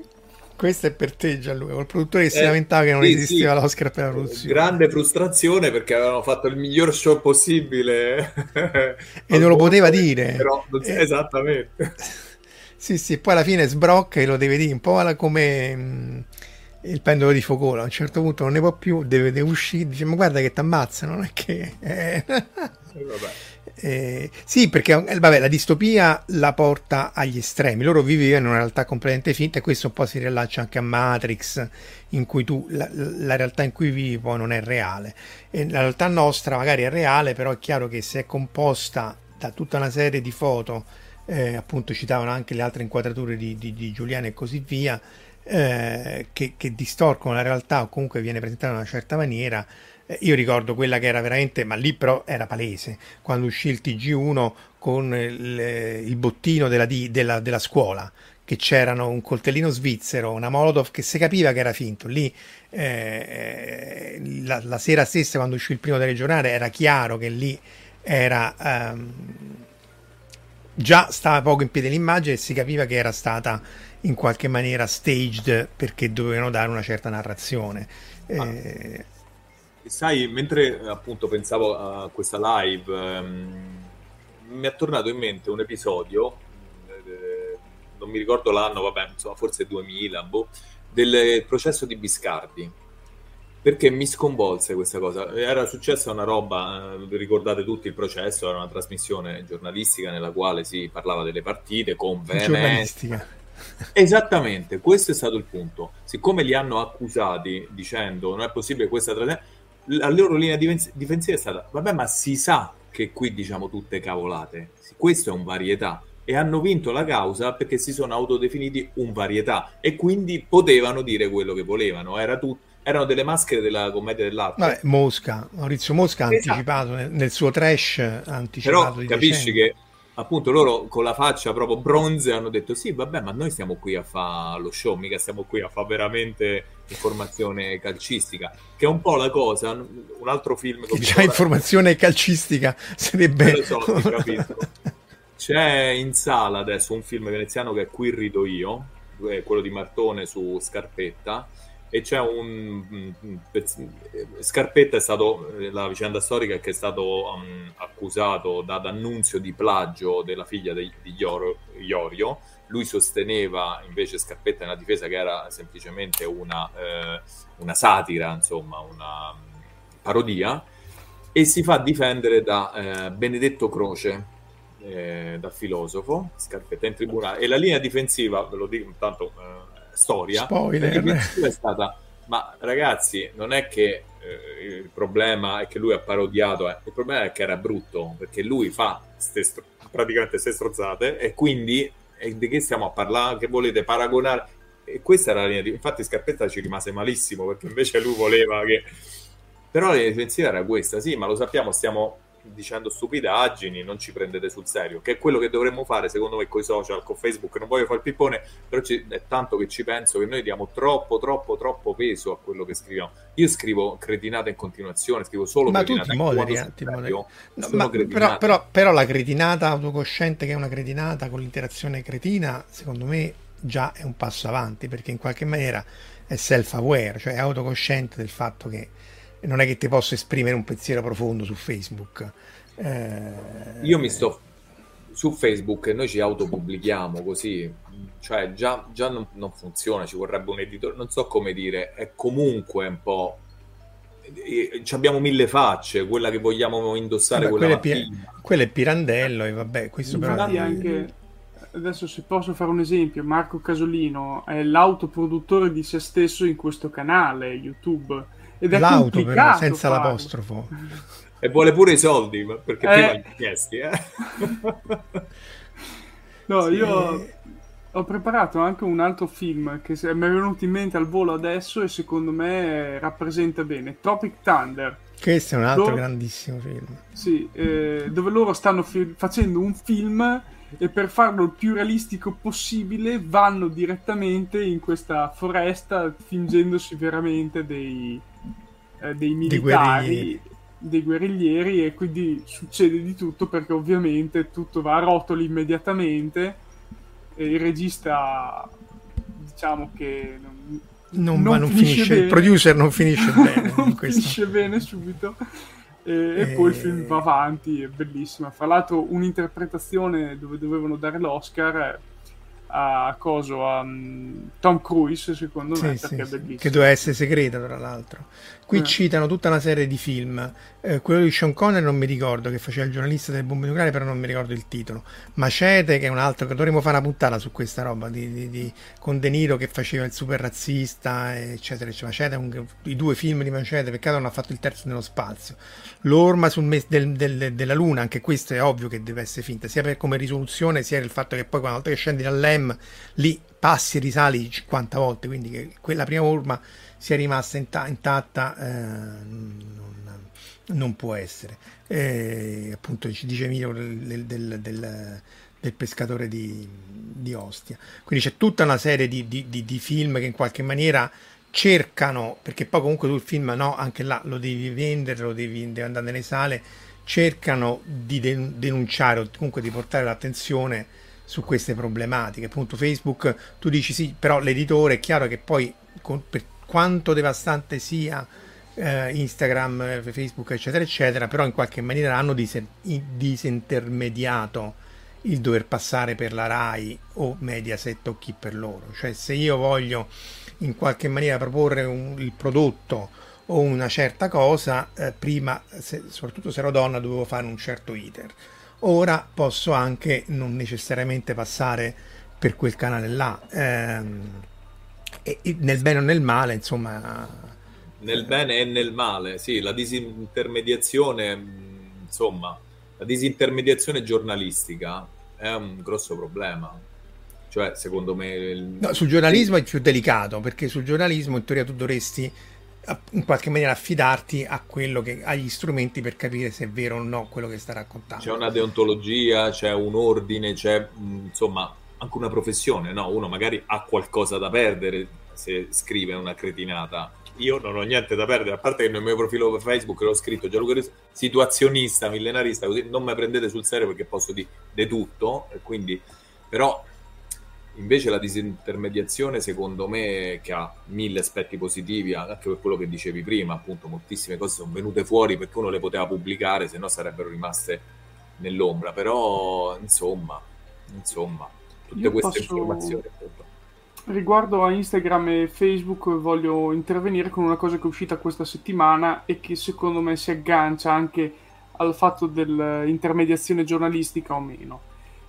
Questo è per te Gianluca, col produttore che si eh, lamentava che non sì, esisteva sì. l'Oscar per la produzione. Grande frustrazione perché avevano fatto il miglior show possibile. e non lo poteva dire. Però, eh, esattamente. Sì, sì, poi alla fine sbrocca e lo deve dire un po' come mh, mm, il pendolo di Focola. A un certo punto non ne può più, deve, deve uscire. Dice: Ma guarda che ti ammazza, non è che. Eh. Eh, sì, perché eh, vabbè, la distopia la porta agli estremi. Loro vivevano in una realtà completamente finta e questo un po' si riallaccia anche a Matrix, in cui tu la, la realtà in cui vivi poi non è reale. E la realtà nostra magari è reale, però è chiaro che se è composta da tutta una serie di foto eh, appunto citavano anche le altre inquadrature di, di, di Giuliano e così via, eh, che, che, distorcono la realtà o comunque viene presentata in una certa maniera. Eh, io ricordo quella che era veramente, ma lì però era palese, quando uscì il TG1 con il, il bottino della, della, della scuola, che c'erano un coltellino svizzero, una Molotov che si capiva che era finto. Lì eh, la, la, sera stessa, quando uscì il primo telegiornale, era chiaro che lì era um, già stava poco in piedi l'immagine e si capiva che era stata in qualche maniera staged perché dovevano dare una certa narrazione. Ah. Eh... Sai, mentre appunto pensavo a questa live, ehm, mi è tornato in mente un episodio, eh, non mi ricordo l'anno, vabbè, insomma, forse 2000, boh, del processo di Biscardi perché mi sconvolse questa cosa. Era successa una roba, eh, ricordate tutti il processo, era una trasmissione giornalistica nella quale si parlava delle partite con veemenza. Esattamente, questo è stato il punto. Siccome li hanno accusati dicendo non è possibile questa trasmissione, la loro linea difensiva è stata vabbè ma si sa che qui diciamo tutte cavolate, questo è un varietà e hanno vinto la causa perché si sono autodefiniti un varietà e quindi potevano dire quello che volevano, era tutto erano delle maschere della commedia dell'arte. Vabbè, Mosca, Maurizio Mosca ha esatto. anticipato nel, nel, suo trash, ha anticipato Però capisci che appunto loro con la faccia proprio bronze hanno detto sì vabbè ma noi stiamo qui a fare lo show mica stiamo qui a fare veramente informazione calcistica. Che è un po' la cosa un altro film che già informazione calcistica sarebbe lo so, c'è in sala adesso un film veneziano che è Qui rido io quello di Martone su Scarpetta e c'è un, Scarpetta è stato la vicenda storica che è stato um, accusato da D'Annunzio di plagio della figlia di, di Iorio, Iorio, lui sosteneva invece Scarpetta nella difesa che era semplicemente una, eh, una satira insomma una parodia e si fa difendere da eh, Benedetto Croce eh, da filosofo Scarpetta in tribunale e la linea difensiva ve lo dico intanto eh, storia Spoiler. è stata ma ragazzi non è che eh, il problema è che lui ha parodiato eh. il problema è che era brutto perché lui fa stro- praticamente queste strozzate e quindi e di che stiamo a parlare che volete paragonare e questa era la linea di infatti Scarpetta ci rimase malissimo perché invece lui voleva che però la linea difensiva era questa sì ma lo sappiamo stiamo dicendo stupidaggini, non ci prendete sul serio, che è quello che dovremmo fare secondo me con i social, con Facebook, non voglio fare il pippone, però ci, è tanto che ci penso che noi diamo troppo, troppo, troppo peso a quello che scriviamo. Io scrivo cretinata in continuazione, scrivo solo ma cretinata. Tu ti moderi, eh, ti moderi. No, ma, però, però, però la cretinata autocosciente che è una cretinata con l'interazione cretina, secondo me già è un passo avanti, perché in qualche maniera è self-aware, cioè è autocosciente del fatto che non è che ti posso esprimere un pensiero profondo su Facebook. Eh, Eh... Io mi sto su Facebook e noi ci autopubblichiamo così, cioè già, già non, non, funziona, ci vorrebbe un editore, non so come dire, è comunque un po'... abbiamo mille facce, quella che vogliamo indossare vabbè, quella, quella, è pi- quella è Pirandello e vabbè, questo Infatti però... anche adesso se posso fare un esempio, Marco Casolino è l'autoproduttore di se stesso in questo canale YouTube. Ed è L'auto però, senza farlo. l'apostrofo. E vuole pure i soldi, perché eh... prima li chiesti, eh? no, sì. io ho preparato anche un altro film che mi è venuto in mente al volo adesso e secondo me rappresenta bene. Tropic Thunder. Questo è un altro dove... grandissimo film. Sì, eh, dove loro stanno fi- facendo un film e per farlo il più realistico possibile vanno direttamente in questa foresta fingendosi veramente dei, eh, dei militari, dei guerriglieri e quindi succede di tutto perché ovviamente tutto va a rotoli immediatamente e il regista diciamo che non, non, non, non finisce, finisce il producer non finisce bene non finisce bene subito e, e, e, poi il film va avanti, è bellissima. Fra l'altro, un'interpretazione dove dovevano dare l'Oscar a coso a um, Tom Cruise secondo me sì, perché sì, è bellissimo. che doveva essere segreta tra l'altro qui eh. citano tutta una serie di film. Eh, quello di Sean Connery non mi ricordo che faceva il giornalista delle bombe nucleari però non mi ricordo il titolo. Macete che è un altro che dovremmo fare una puntata su questa roba di, di, di, con De Niro che faceva il super razzista eccetera eccetera. Macete un, i due film di Macete peccato non ha fatto il terzo nello spazio. L'orma sul mes del, del, della luna anche questo è ovvio che deve essere finta sia per, come risoluzione sia per il fatto che poi una volta che scendi dall'EM lì passi e risali 50 volte quindi che quella prima orma sia rimasta inta- intatta eh, non, non, può essere. Eh, appunto ci dice Emilio del, del, del, del pescatore di, di, Ostia. Quindi c'è tutta una serie di, di, di, film che in qualche maniera cercano, perché poi comunque tu il film no, anche là lo devi vendere, lo devi, devi andare nelle sale, cercano di denunciare o comunque di portare l'attenzione su queste problematiche. Appunto Facebook, tu dici sì, però l'editore è chiaro che poi con, per quanto devastante sia eh, Instagram, eh, Facebook, eccetera, eccetera, però in qualche maniera hanno dis- disintermediato il dover passare per la RAI o Mediaset o chi per loro. Cioè se io voglio in qualche maniera proporre un, il prodotto o una certa cosa, eh, prima, se, soprattutto se ero donna, dovevo fare un certo iter. Ora posso anche non necessariamente passare per quel canale là. Ehm, e, e nel bene o nel male, insomma. Nel bene e nel male, sì, la disintermediazione, insomma, la disintermediazione giornalistica è un grosso problema. Cioè, secondo me... Il... No, sul giornalismo è più delicato, perché sul giornalismo in teoria tu dovresti in qualche maniera affidarti a quello che agli strumenti per capire se è vero o no quello che sta raccontando. C'è una deontologia, c'è un ordine, c'è insomma anche una professione, no? Uno magari ha qualcosa da perdere se scrive una cretinata. Io non ho niente da perdere, a parte che nel mio profilo Facebook l'ho scritto Gianluca Rizzo, situazionista, millenarista, così non mi prendete sul serio perché posso dire di tutto, e quindi, però invece la disintermediazione secondo me che ha mille aspetti positivi anche per quello che dicevi prima appunto moltissime cose sono venute fuori perché uno le poteva pubblicare se no sarebbero rimaste nell'ombra però insomma insomma tutte Io queste posso... informazioni. Riguardo a Instagram e Facebook voglio intervenire con una cosa che è uscita questa settimana e che secondo me si aggancia anche al fatto dell'intermediazione giornalistica o meno.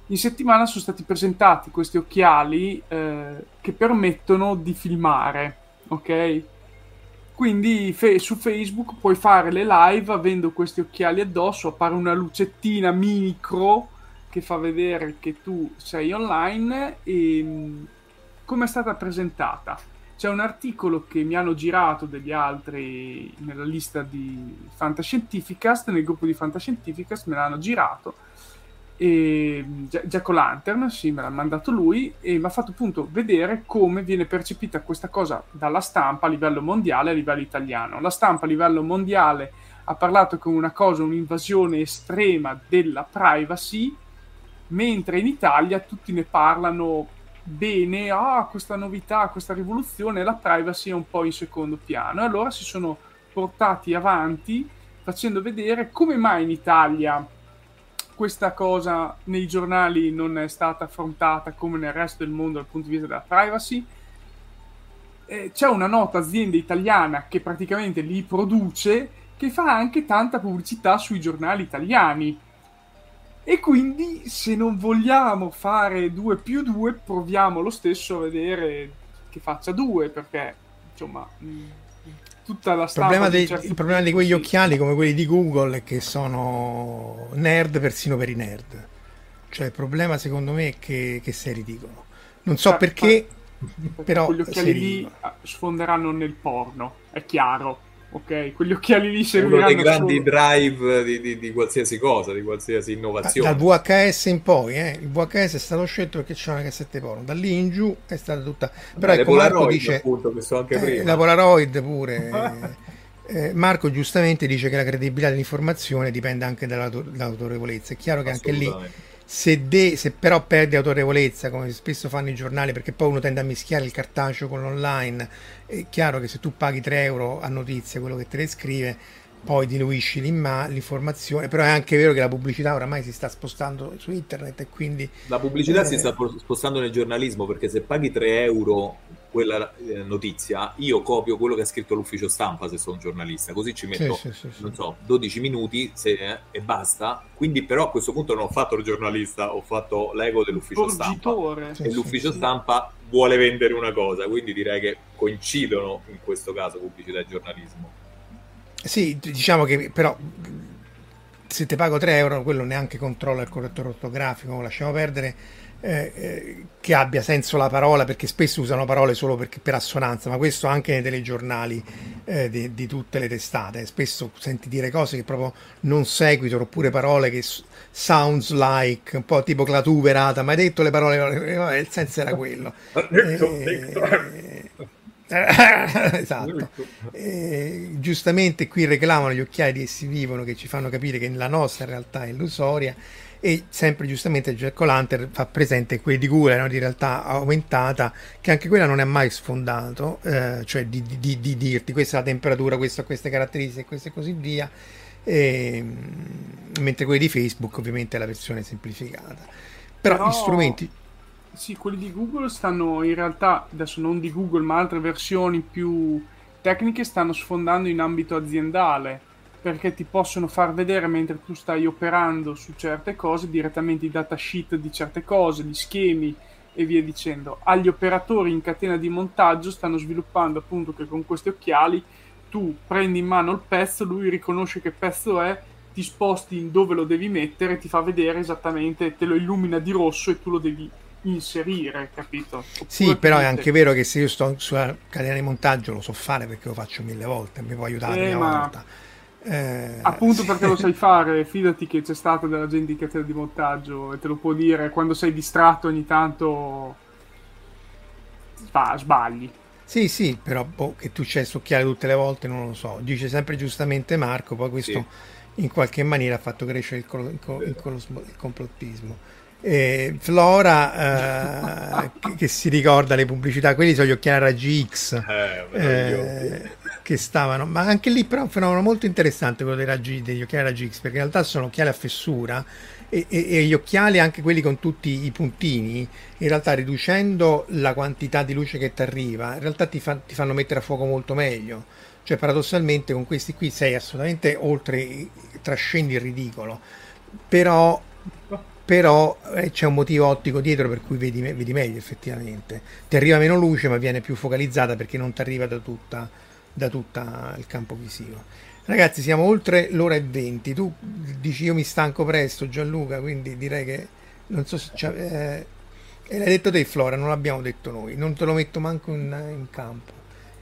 In settimana sono stati presentati questi occhiali eh, che permettono di filmare, ok? Quindi fe- su Facebook puoi fare le live avendo questi occhiali addosso, appare una lucettina micro che fa vedere che tu sei online e mm, come è stata presentata. C'è un articolo che mi hanno girato degli altri nella lista di Fantascientificast, nel gruppo di Fantascientificast me l'hanno girato e Jack Lantern, sì, me l'ha mandato lui e mi ha fatto appunto vedere come viene percepita questa cosa dalla stampa a livello mondiale e a livello italiano. La stampa a livello mondiale ha parlato come una cosa, un'invasione estrema della privacy mentre in Italia tutti ne parlano bene, ah, questa novità, questa rivoluzione, la privacy è un po' in secondo piano. E allora si sono portati avanti facendo vedere come mai in Italia questa cosa nei giornali non è stata affrontata come nel resto del mondo dal punto di vista della privacy. Eh, c'è una nota azienda italiana che praticamente li produce, che fa anche tanta pubblicità sui giornali italiani. E quindi se non vogliamo fare 2 più 2, proviamo lo stesso a vedere che faccia 2, perché insomma... Mm, tutta la problema, dei, il problema di quegli occhiali come quelli di Google è che sono nerd persino per i nerd. Cioè, il problema secondo me è che, che sei ridicolo. Non so cioè, perché, perché, però. Quegli occhiali lì ah, sfonderanno nel porno, è chiaro ok? Quegli occhiali lì serviranno uno dei grandi solo... drive di, di, di, qualsiasi cosa, di qualsiasi innovazione. Dal VHS in poi, eh? il VHS è stato scelto perché c'è una cassetta porno, da lì in giù è stata tutta... Però Beh, ecco, Marco dice... Appunto, che so anche eh, prima. La Polaroid pure... eh, Marco giustamente dice che la credibilità dell'informazione dipende anche dall'autorevolezza. È chiaro che anche lì se, de- se, però perdi autorevolezza, come spesso fanno i giornali, perché poi uno tende a mischiare il cartaceo con l'online, è chiaro che se tu paghi 3 euro a notizia quello che te le scrive, poi diluisci l'informazione, però è anche vero che la pubblicità oramai si sta spostando su internet e quindi... La pubblicità eh... si sta spostando nel giornalismo perché se paghi 3 euro quella eh, notizia, io copio quello che ha scritto l'ufficio stampa se sono giornalista, così ci metto, sì, sì, sì, non so, 12 minuti se, eh, e basta. Quindi però a questo punto non ho fatto il giornalista, ho fatto l'ego dell'ufficio stampa. e l'ufficio stampa vuole vendere una cosa, quindi direi che coincidono in questo caso pubblicità e giornalismo. Sì, diciamo che però se ti pago 3 euro quello neanche controlla il correttore ortografico, lasciamo perdere eh, eh, che abbia senso la parola, perché spesso usano parole solo perché, per assonanza, ma questo anche nei telegiornali eh, di, di, tutte le testate. Spesso senti dire cose che proprio non seguitano, oppure parole che sounds like, un po' tipo clatuverata, ma hai detto le parole, il senso era quello. Eh, esatto. E, giustamente qui reclamano gli occhiali di essi vivono che ci fanno capire che la nostra realtà è illusoria e sempre giustamente Jack O'Lantern fa presente quelli di Google erano di realtà aumentata che anche quella non è mai sfondato eh, cioè di, di, di, dirti questa è la temperatura questa ha queste caratteristiche queste e così via. E, mentre quelli di Facebook ovviamente è la versione semplificata. Però, però gli strumenti sì, quelli di Google stanno in realtà, adesso non di Google, ma altre versioni più tecniche stanno sfondando in ambito aziendale perché ti possono far vedere mentre tu stai operando su certe cose direttamente i datasheet di certe cose, gli schemi e via dicendo. Agli operatori in catena di montaggio stanno sviluppando appunto che con questi occhiali tu prendi in mano il pezzo, lui riconosce che pezzo è, ti sposti in dove lo devi mettere, ti fa vedere esattamente, te lo illumina di rosso e tu lo devi inserire, capito? Oppure sì, però è anche vero che se io sto sulla catena di montaggio lo so fare perché lo faccio mille volte, mi può aiutare eh, ma... volta eh, Appunto perché lo sai fare, fidati che c'è stata della gente in catena di montaggio e te lo può dire quando sei distratto ogni tanto fa, sbagli. Sì, sì, però boh, che tu c'è succhiare tutte le volte non lo so. Dice sempre giustamente Marco, poi questo sì. in qualche maniera ha fatto crescere il, col- il, col- il, col- il complottismo. E Flora eh, che, che, si ricorda le pubblicità, quelli sono gli occhiali raggi X. Eh, eh, che stavano, ma anche lì però è un fenomeno molto interessante quello dei raggi, degli occhiali raggi X, perché in realtà sono occhiali a fessura e, e, e, gli occhiali, anche quelli con tutti i puntini, in realtà riducendo la quantità di luce che ti arriva, in realtà ti, fa, ti fanno mettere a fuoco molto meglio. Cioè, paradossalmente, con questi qui sei assolutamente oltre, trascendi il ridicolo, però però eh, c'è un motivo ottico dietro per cui vedi, vedi, meglio effettivamente ti arriva meno luce ma viene più focalizzata perché non ti arriva da tutta da tutto il campo visivo. Ragazzi, siamo oltre l'ora e 20. Tu dici io mi stanco presto, Gianluca, quindi direi che non so se eh, e l'hai detto te, Flora, non l'abbiamo detto noi, non te lo metto manco in, in campo.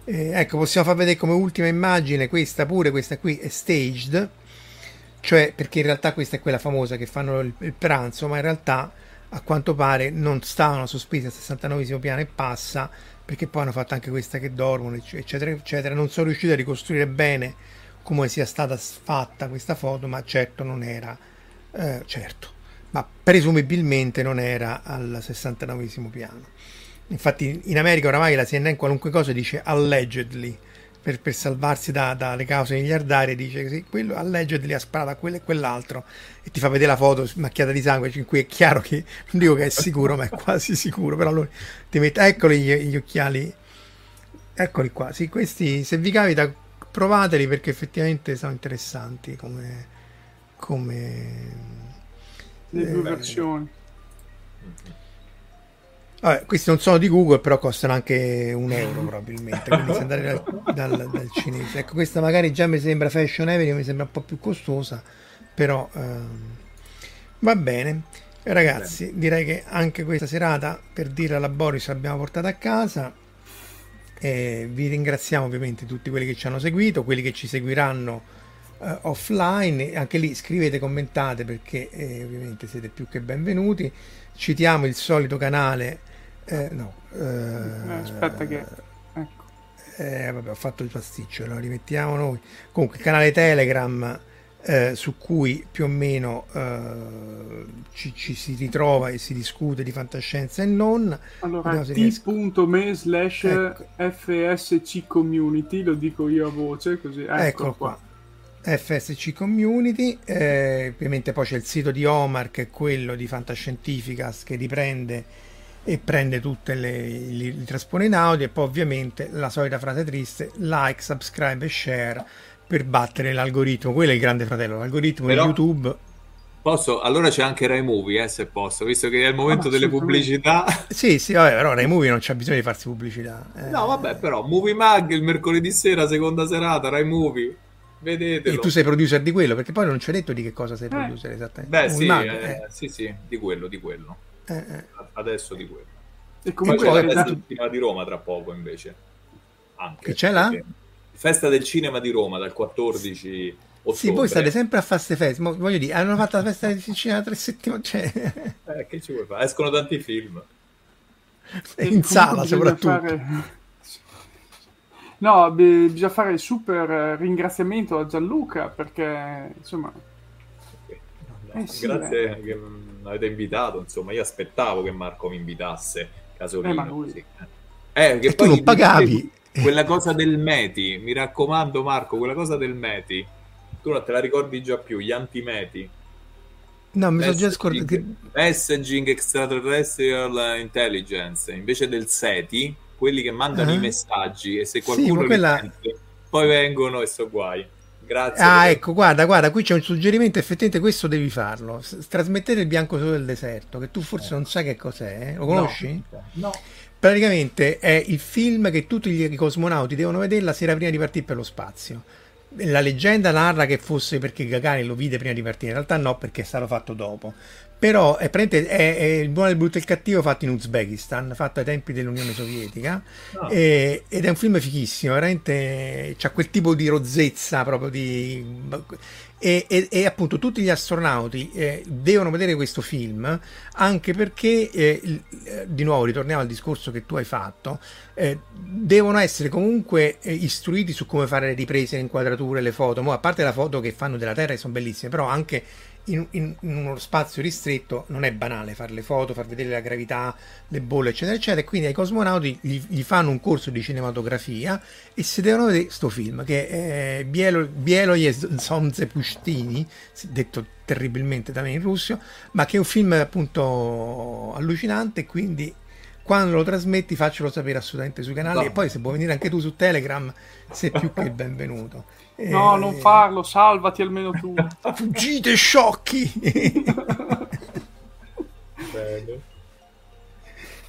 Eh, ecco, possiamo far vedere come ultima immagine questa pure, questa qui è staged, cioè perché in realtà questa è quella famosa che fanno il, il pranzo, ma in realtà a quanto pare non stavano sospesi al 69 piano e passa perché poi hanno fatto anche questa che dormono, eccetera, eccetera. Non sono riuscito a ricostruire bene come sia stata fatta questa foto, ma certo non era, eh, certo, ma presumibilmente non era al 69 piano. Infatti in America oramai la CNN qualunque cosa dice allegedly, per, per salvarsi da, dalle cause miliardarie dice che quello a leggere li ha sparato a quello e quell'altro e ti fa vedere la foto macchiata di sangue in cui è chiaro che non dico che è sicuro ma è quasi sicuro però lui ti mette eccoli gli, gli occhiali eccoli qua sì questi se vi capita provateli perché effettivamente sono interessanti come come le due eh, versioni Vabbè, questi non sono di Google, però costano anche un euro probabilmente. Quindi se andare dal, dal, dal, cinese, ecco, questa magari già mi sembra Fashion Avenue, mi sembra un po' più costosa, però ehm, va bene. Ragazzi, direi che anche questa serata per dire alla Boris l'abbiamo portata a casa. E vi ringraziamo ovviamente tutti quelli che ci hanno seguito, quelli che ci seguiranno uh, offline. Anche lì scrivete, commentate perché eh, ovviamente siete più che benvenuti. Citiamo il solito canale eh, no. Eh, aspetta che... Ecco. Eh, vabbè, ho fatto il pasticcio, lo rimettiamo noi. Comunque, il canale Telegram eh, su cui più o meno eh, ci, ci, si ritrova e si discute di fantascienza e non. Allora, t.me slash ecco. fsc community, lo dico io a voce, così. Ecco, qua. qua. FSC Community, eh, ovviamente poi c'è il sito di Omar che è quello di Fantascientificas che riprende e prende tutte le, li, li traspone in audio e poi ovviamente la solita frase triste like, subscribe e share per battere l'algoritmo quello è il grande fratello l'algoritmo Però... di youtube Posso? Allora c'è anche Rai Movie, eh, se posso, visto che è il momento ah, delle pubblicità. Sì, sì, vabbè, però Rai Movie non c'è bisogno di farsi pubblicità. Eh. No, vabbè, però Movie Mag il mercoledì sera, seconda serata, Rai Movie. Vedetelo. E tu sei producer di quello, perché poi non ci hai detto di che cosa sei eh. producer esattamente. Beh, sì, Mag, eh, eh. sì, sì, di quello, di quello. Eh, eh. Adesso di quello. E comunque poi c'è la festa del cinema di Roma tra poco invece. Anche. Che c'è là? Festa del cinema di Roma dal 14 ottobre. Sì, voi state sempre a fare queste feste. Voglio dire, hanno fatto la festa del cinema tre settimane. Cioè... Eh, che ci vuoi fare? Escono tanti film. In sala soprattutto. Fare... No, bisogna fare il super ringraziamento a Gianluca perché insomma... Eh, sì, Grazie eh. che mi avete invitato, insomma, io aspettavo che Marco mi invitasse Casolino. Eh, ma lui... Eh, che e poi tu non pagavi. Quella cosa del Meti, mi raccomando Marco, quella cosa del Meti, tu non te la ricordi già più, gli antimeti. No, mi sono già scordato. Che... Messaging Extraterrestrial Intelligence, invece del SETI, quelli che mandano uh-huh. i messaggi e se qualcuno sì, quella... sente, poi vengono e so guai. Grazie. Ah, ecco, guarda, guarda, qui c'è un suggerimento, effettivamente questo devi farlo. S- trasmettete il bianco solo del deserto, che tu forse eh. non sai che cos'è, eh? lo conosci? No. no. Praticamente è il film che tutti i cosmonauti devono vedere la sera prima di partire per lo spazio. La leggenda narra che fosse perché Gagarin lo vide prima di partire, in realtà no, perché è stato fatto dopo però è, è, è, il buono, il brutto e il cattivo fatto in Uzbekistan, fatto ai tempi dell'Unione Sovietica, oh. e, ed è un film fichissimo, veramente c'ha quel tipo di rozzezza proprio di... E, e, e appunto tutti gli astronauti eh, devono vedere questo film anche perché, eh, eh, di nuovo ritorniamo al discorso che tu hai fatto, eh, devono essere comunque eh, istruiti su come fare le riprese, le inquadrature, le foto, Mo, a parte la foto che fanno della Terra che sono bellissime, però anche in, in, in, uno spazio ristretto non è banale fare le foto, far vedere la gravità, le bolle, eccetera, eccetera. E quindi ai cosmonauti gli, gli fanno un corso di cinematografia e si devono vedere questo film che è Bielo, Bieloje Sonze Pustini, detto terribilmente da me in russo, ma che è un film appunto allucinante. Quindi quando lo trasmetti faccelo sapere assolutamente sui canali no. e poi se vuoi venire anche tu su Telegram sei più che benvenuto. No, non farlo, salvati almeno tu. Fuggite sciocchi!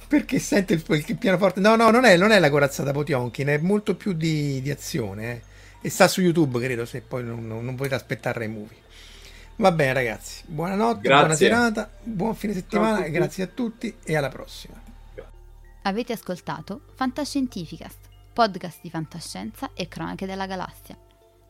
Perché sente il, il, pianoforte? No, no, non è, non è la corazzata Potionkin, è molto più di, di azione. Eh. E sta su YouTube, credo, se poi non, non, non volete aspettare i movie. Va bene, ragazzi. Buonanotte, grazie. buona serata, buon fine settimana, grazie a tutti e alla prossima. Avete ascoltato Fantascientificast, podcast di fantascienza e cronache della galassia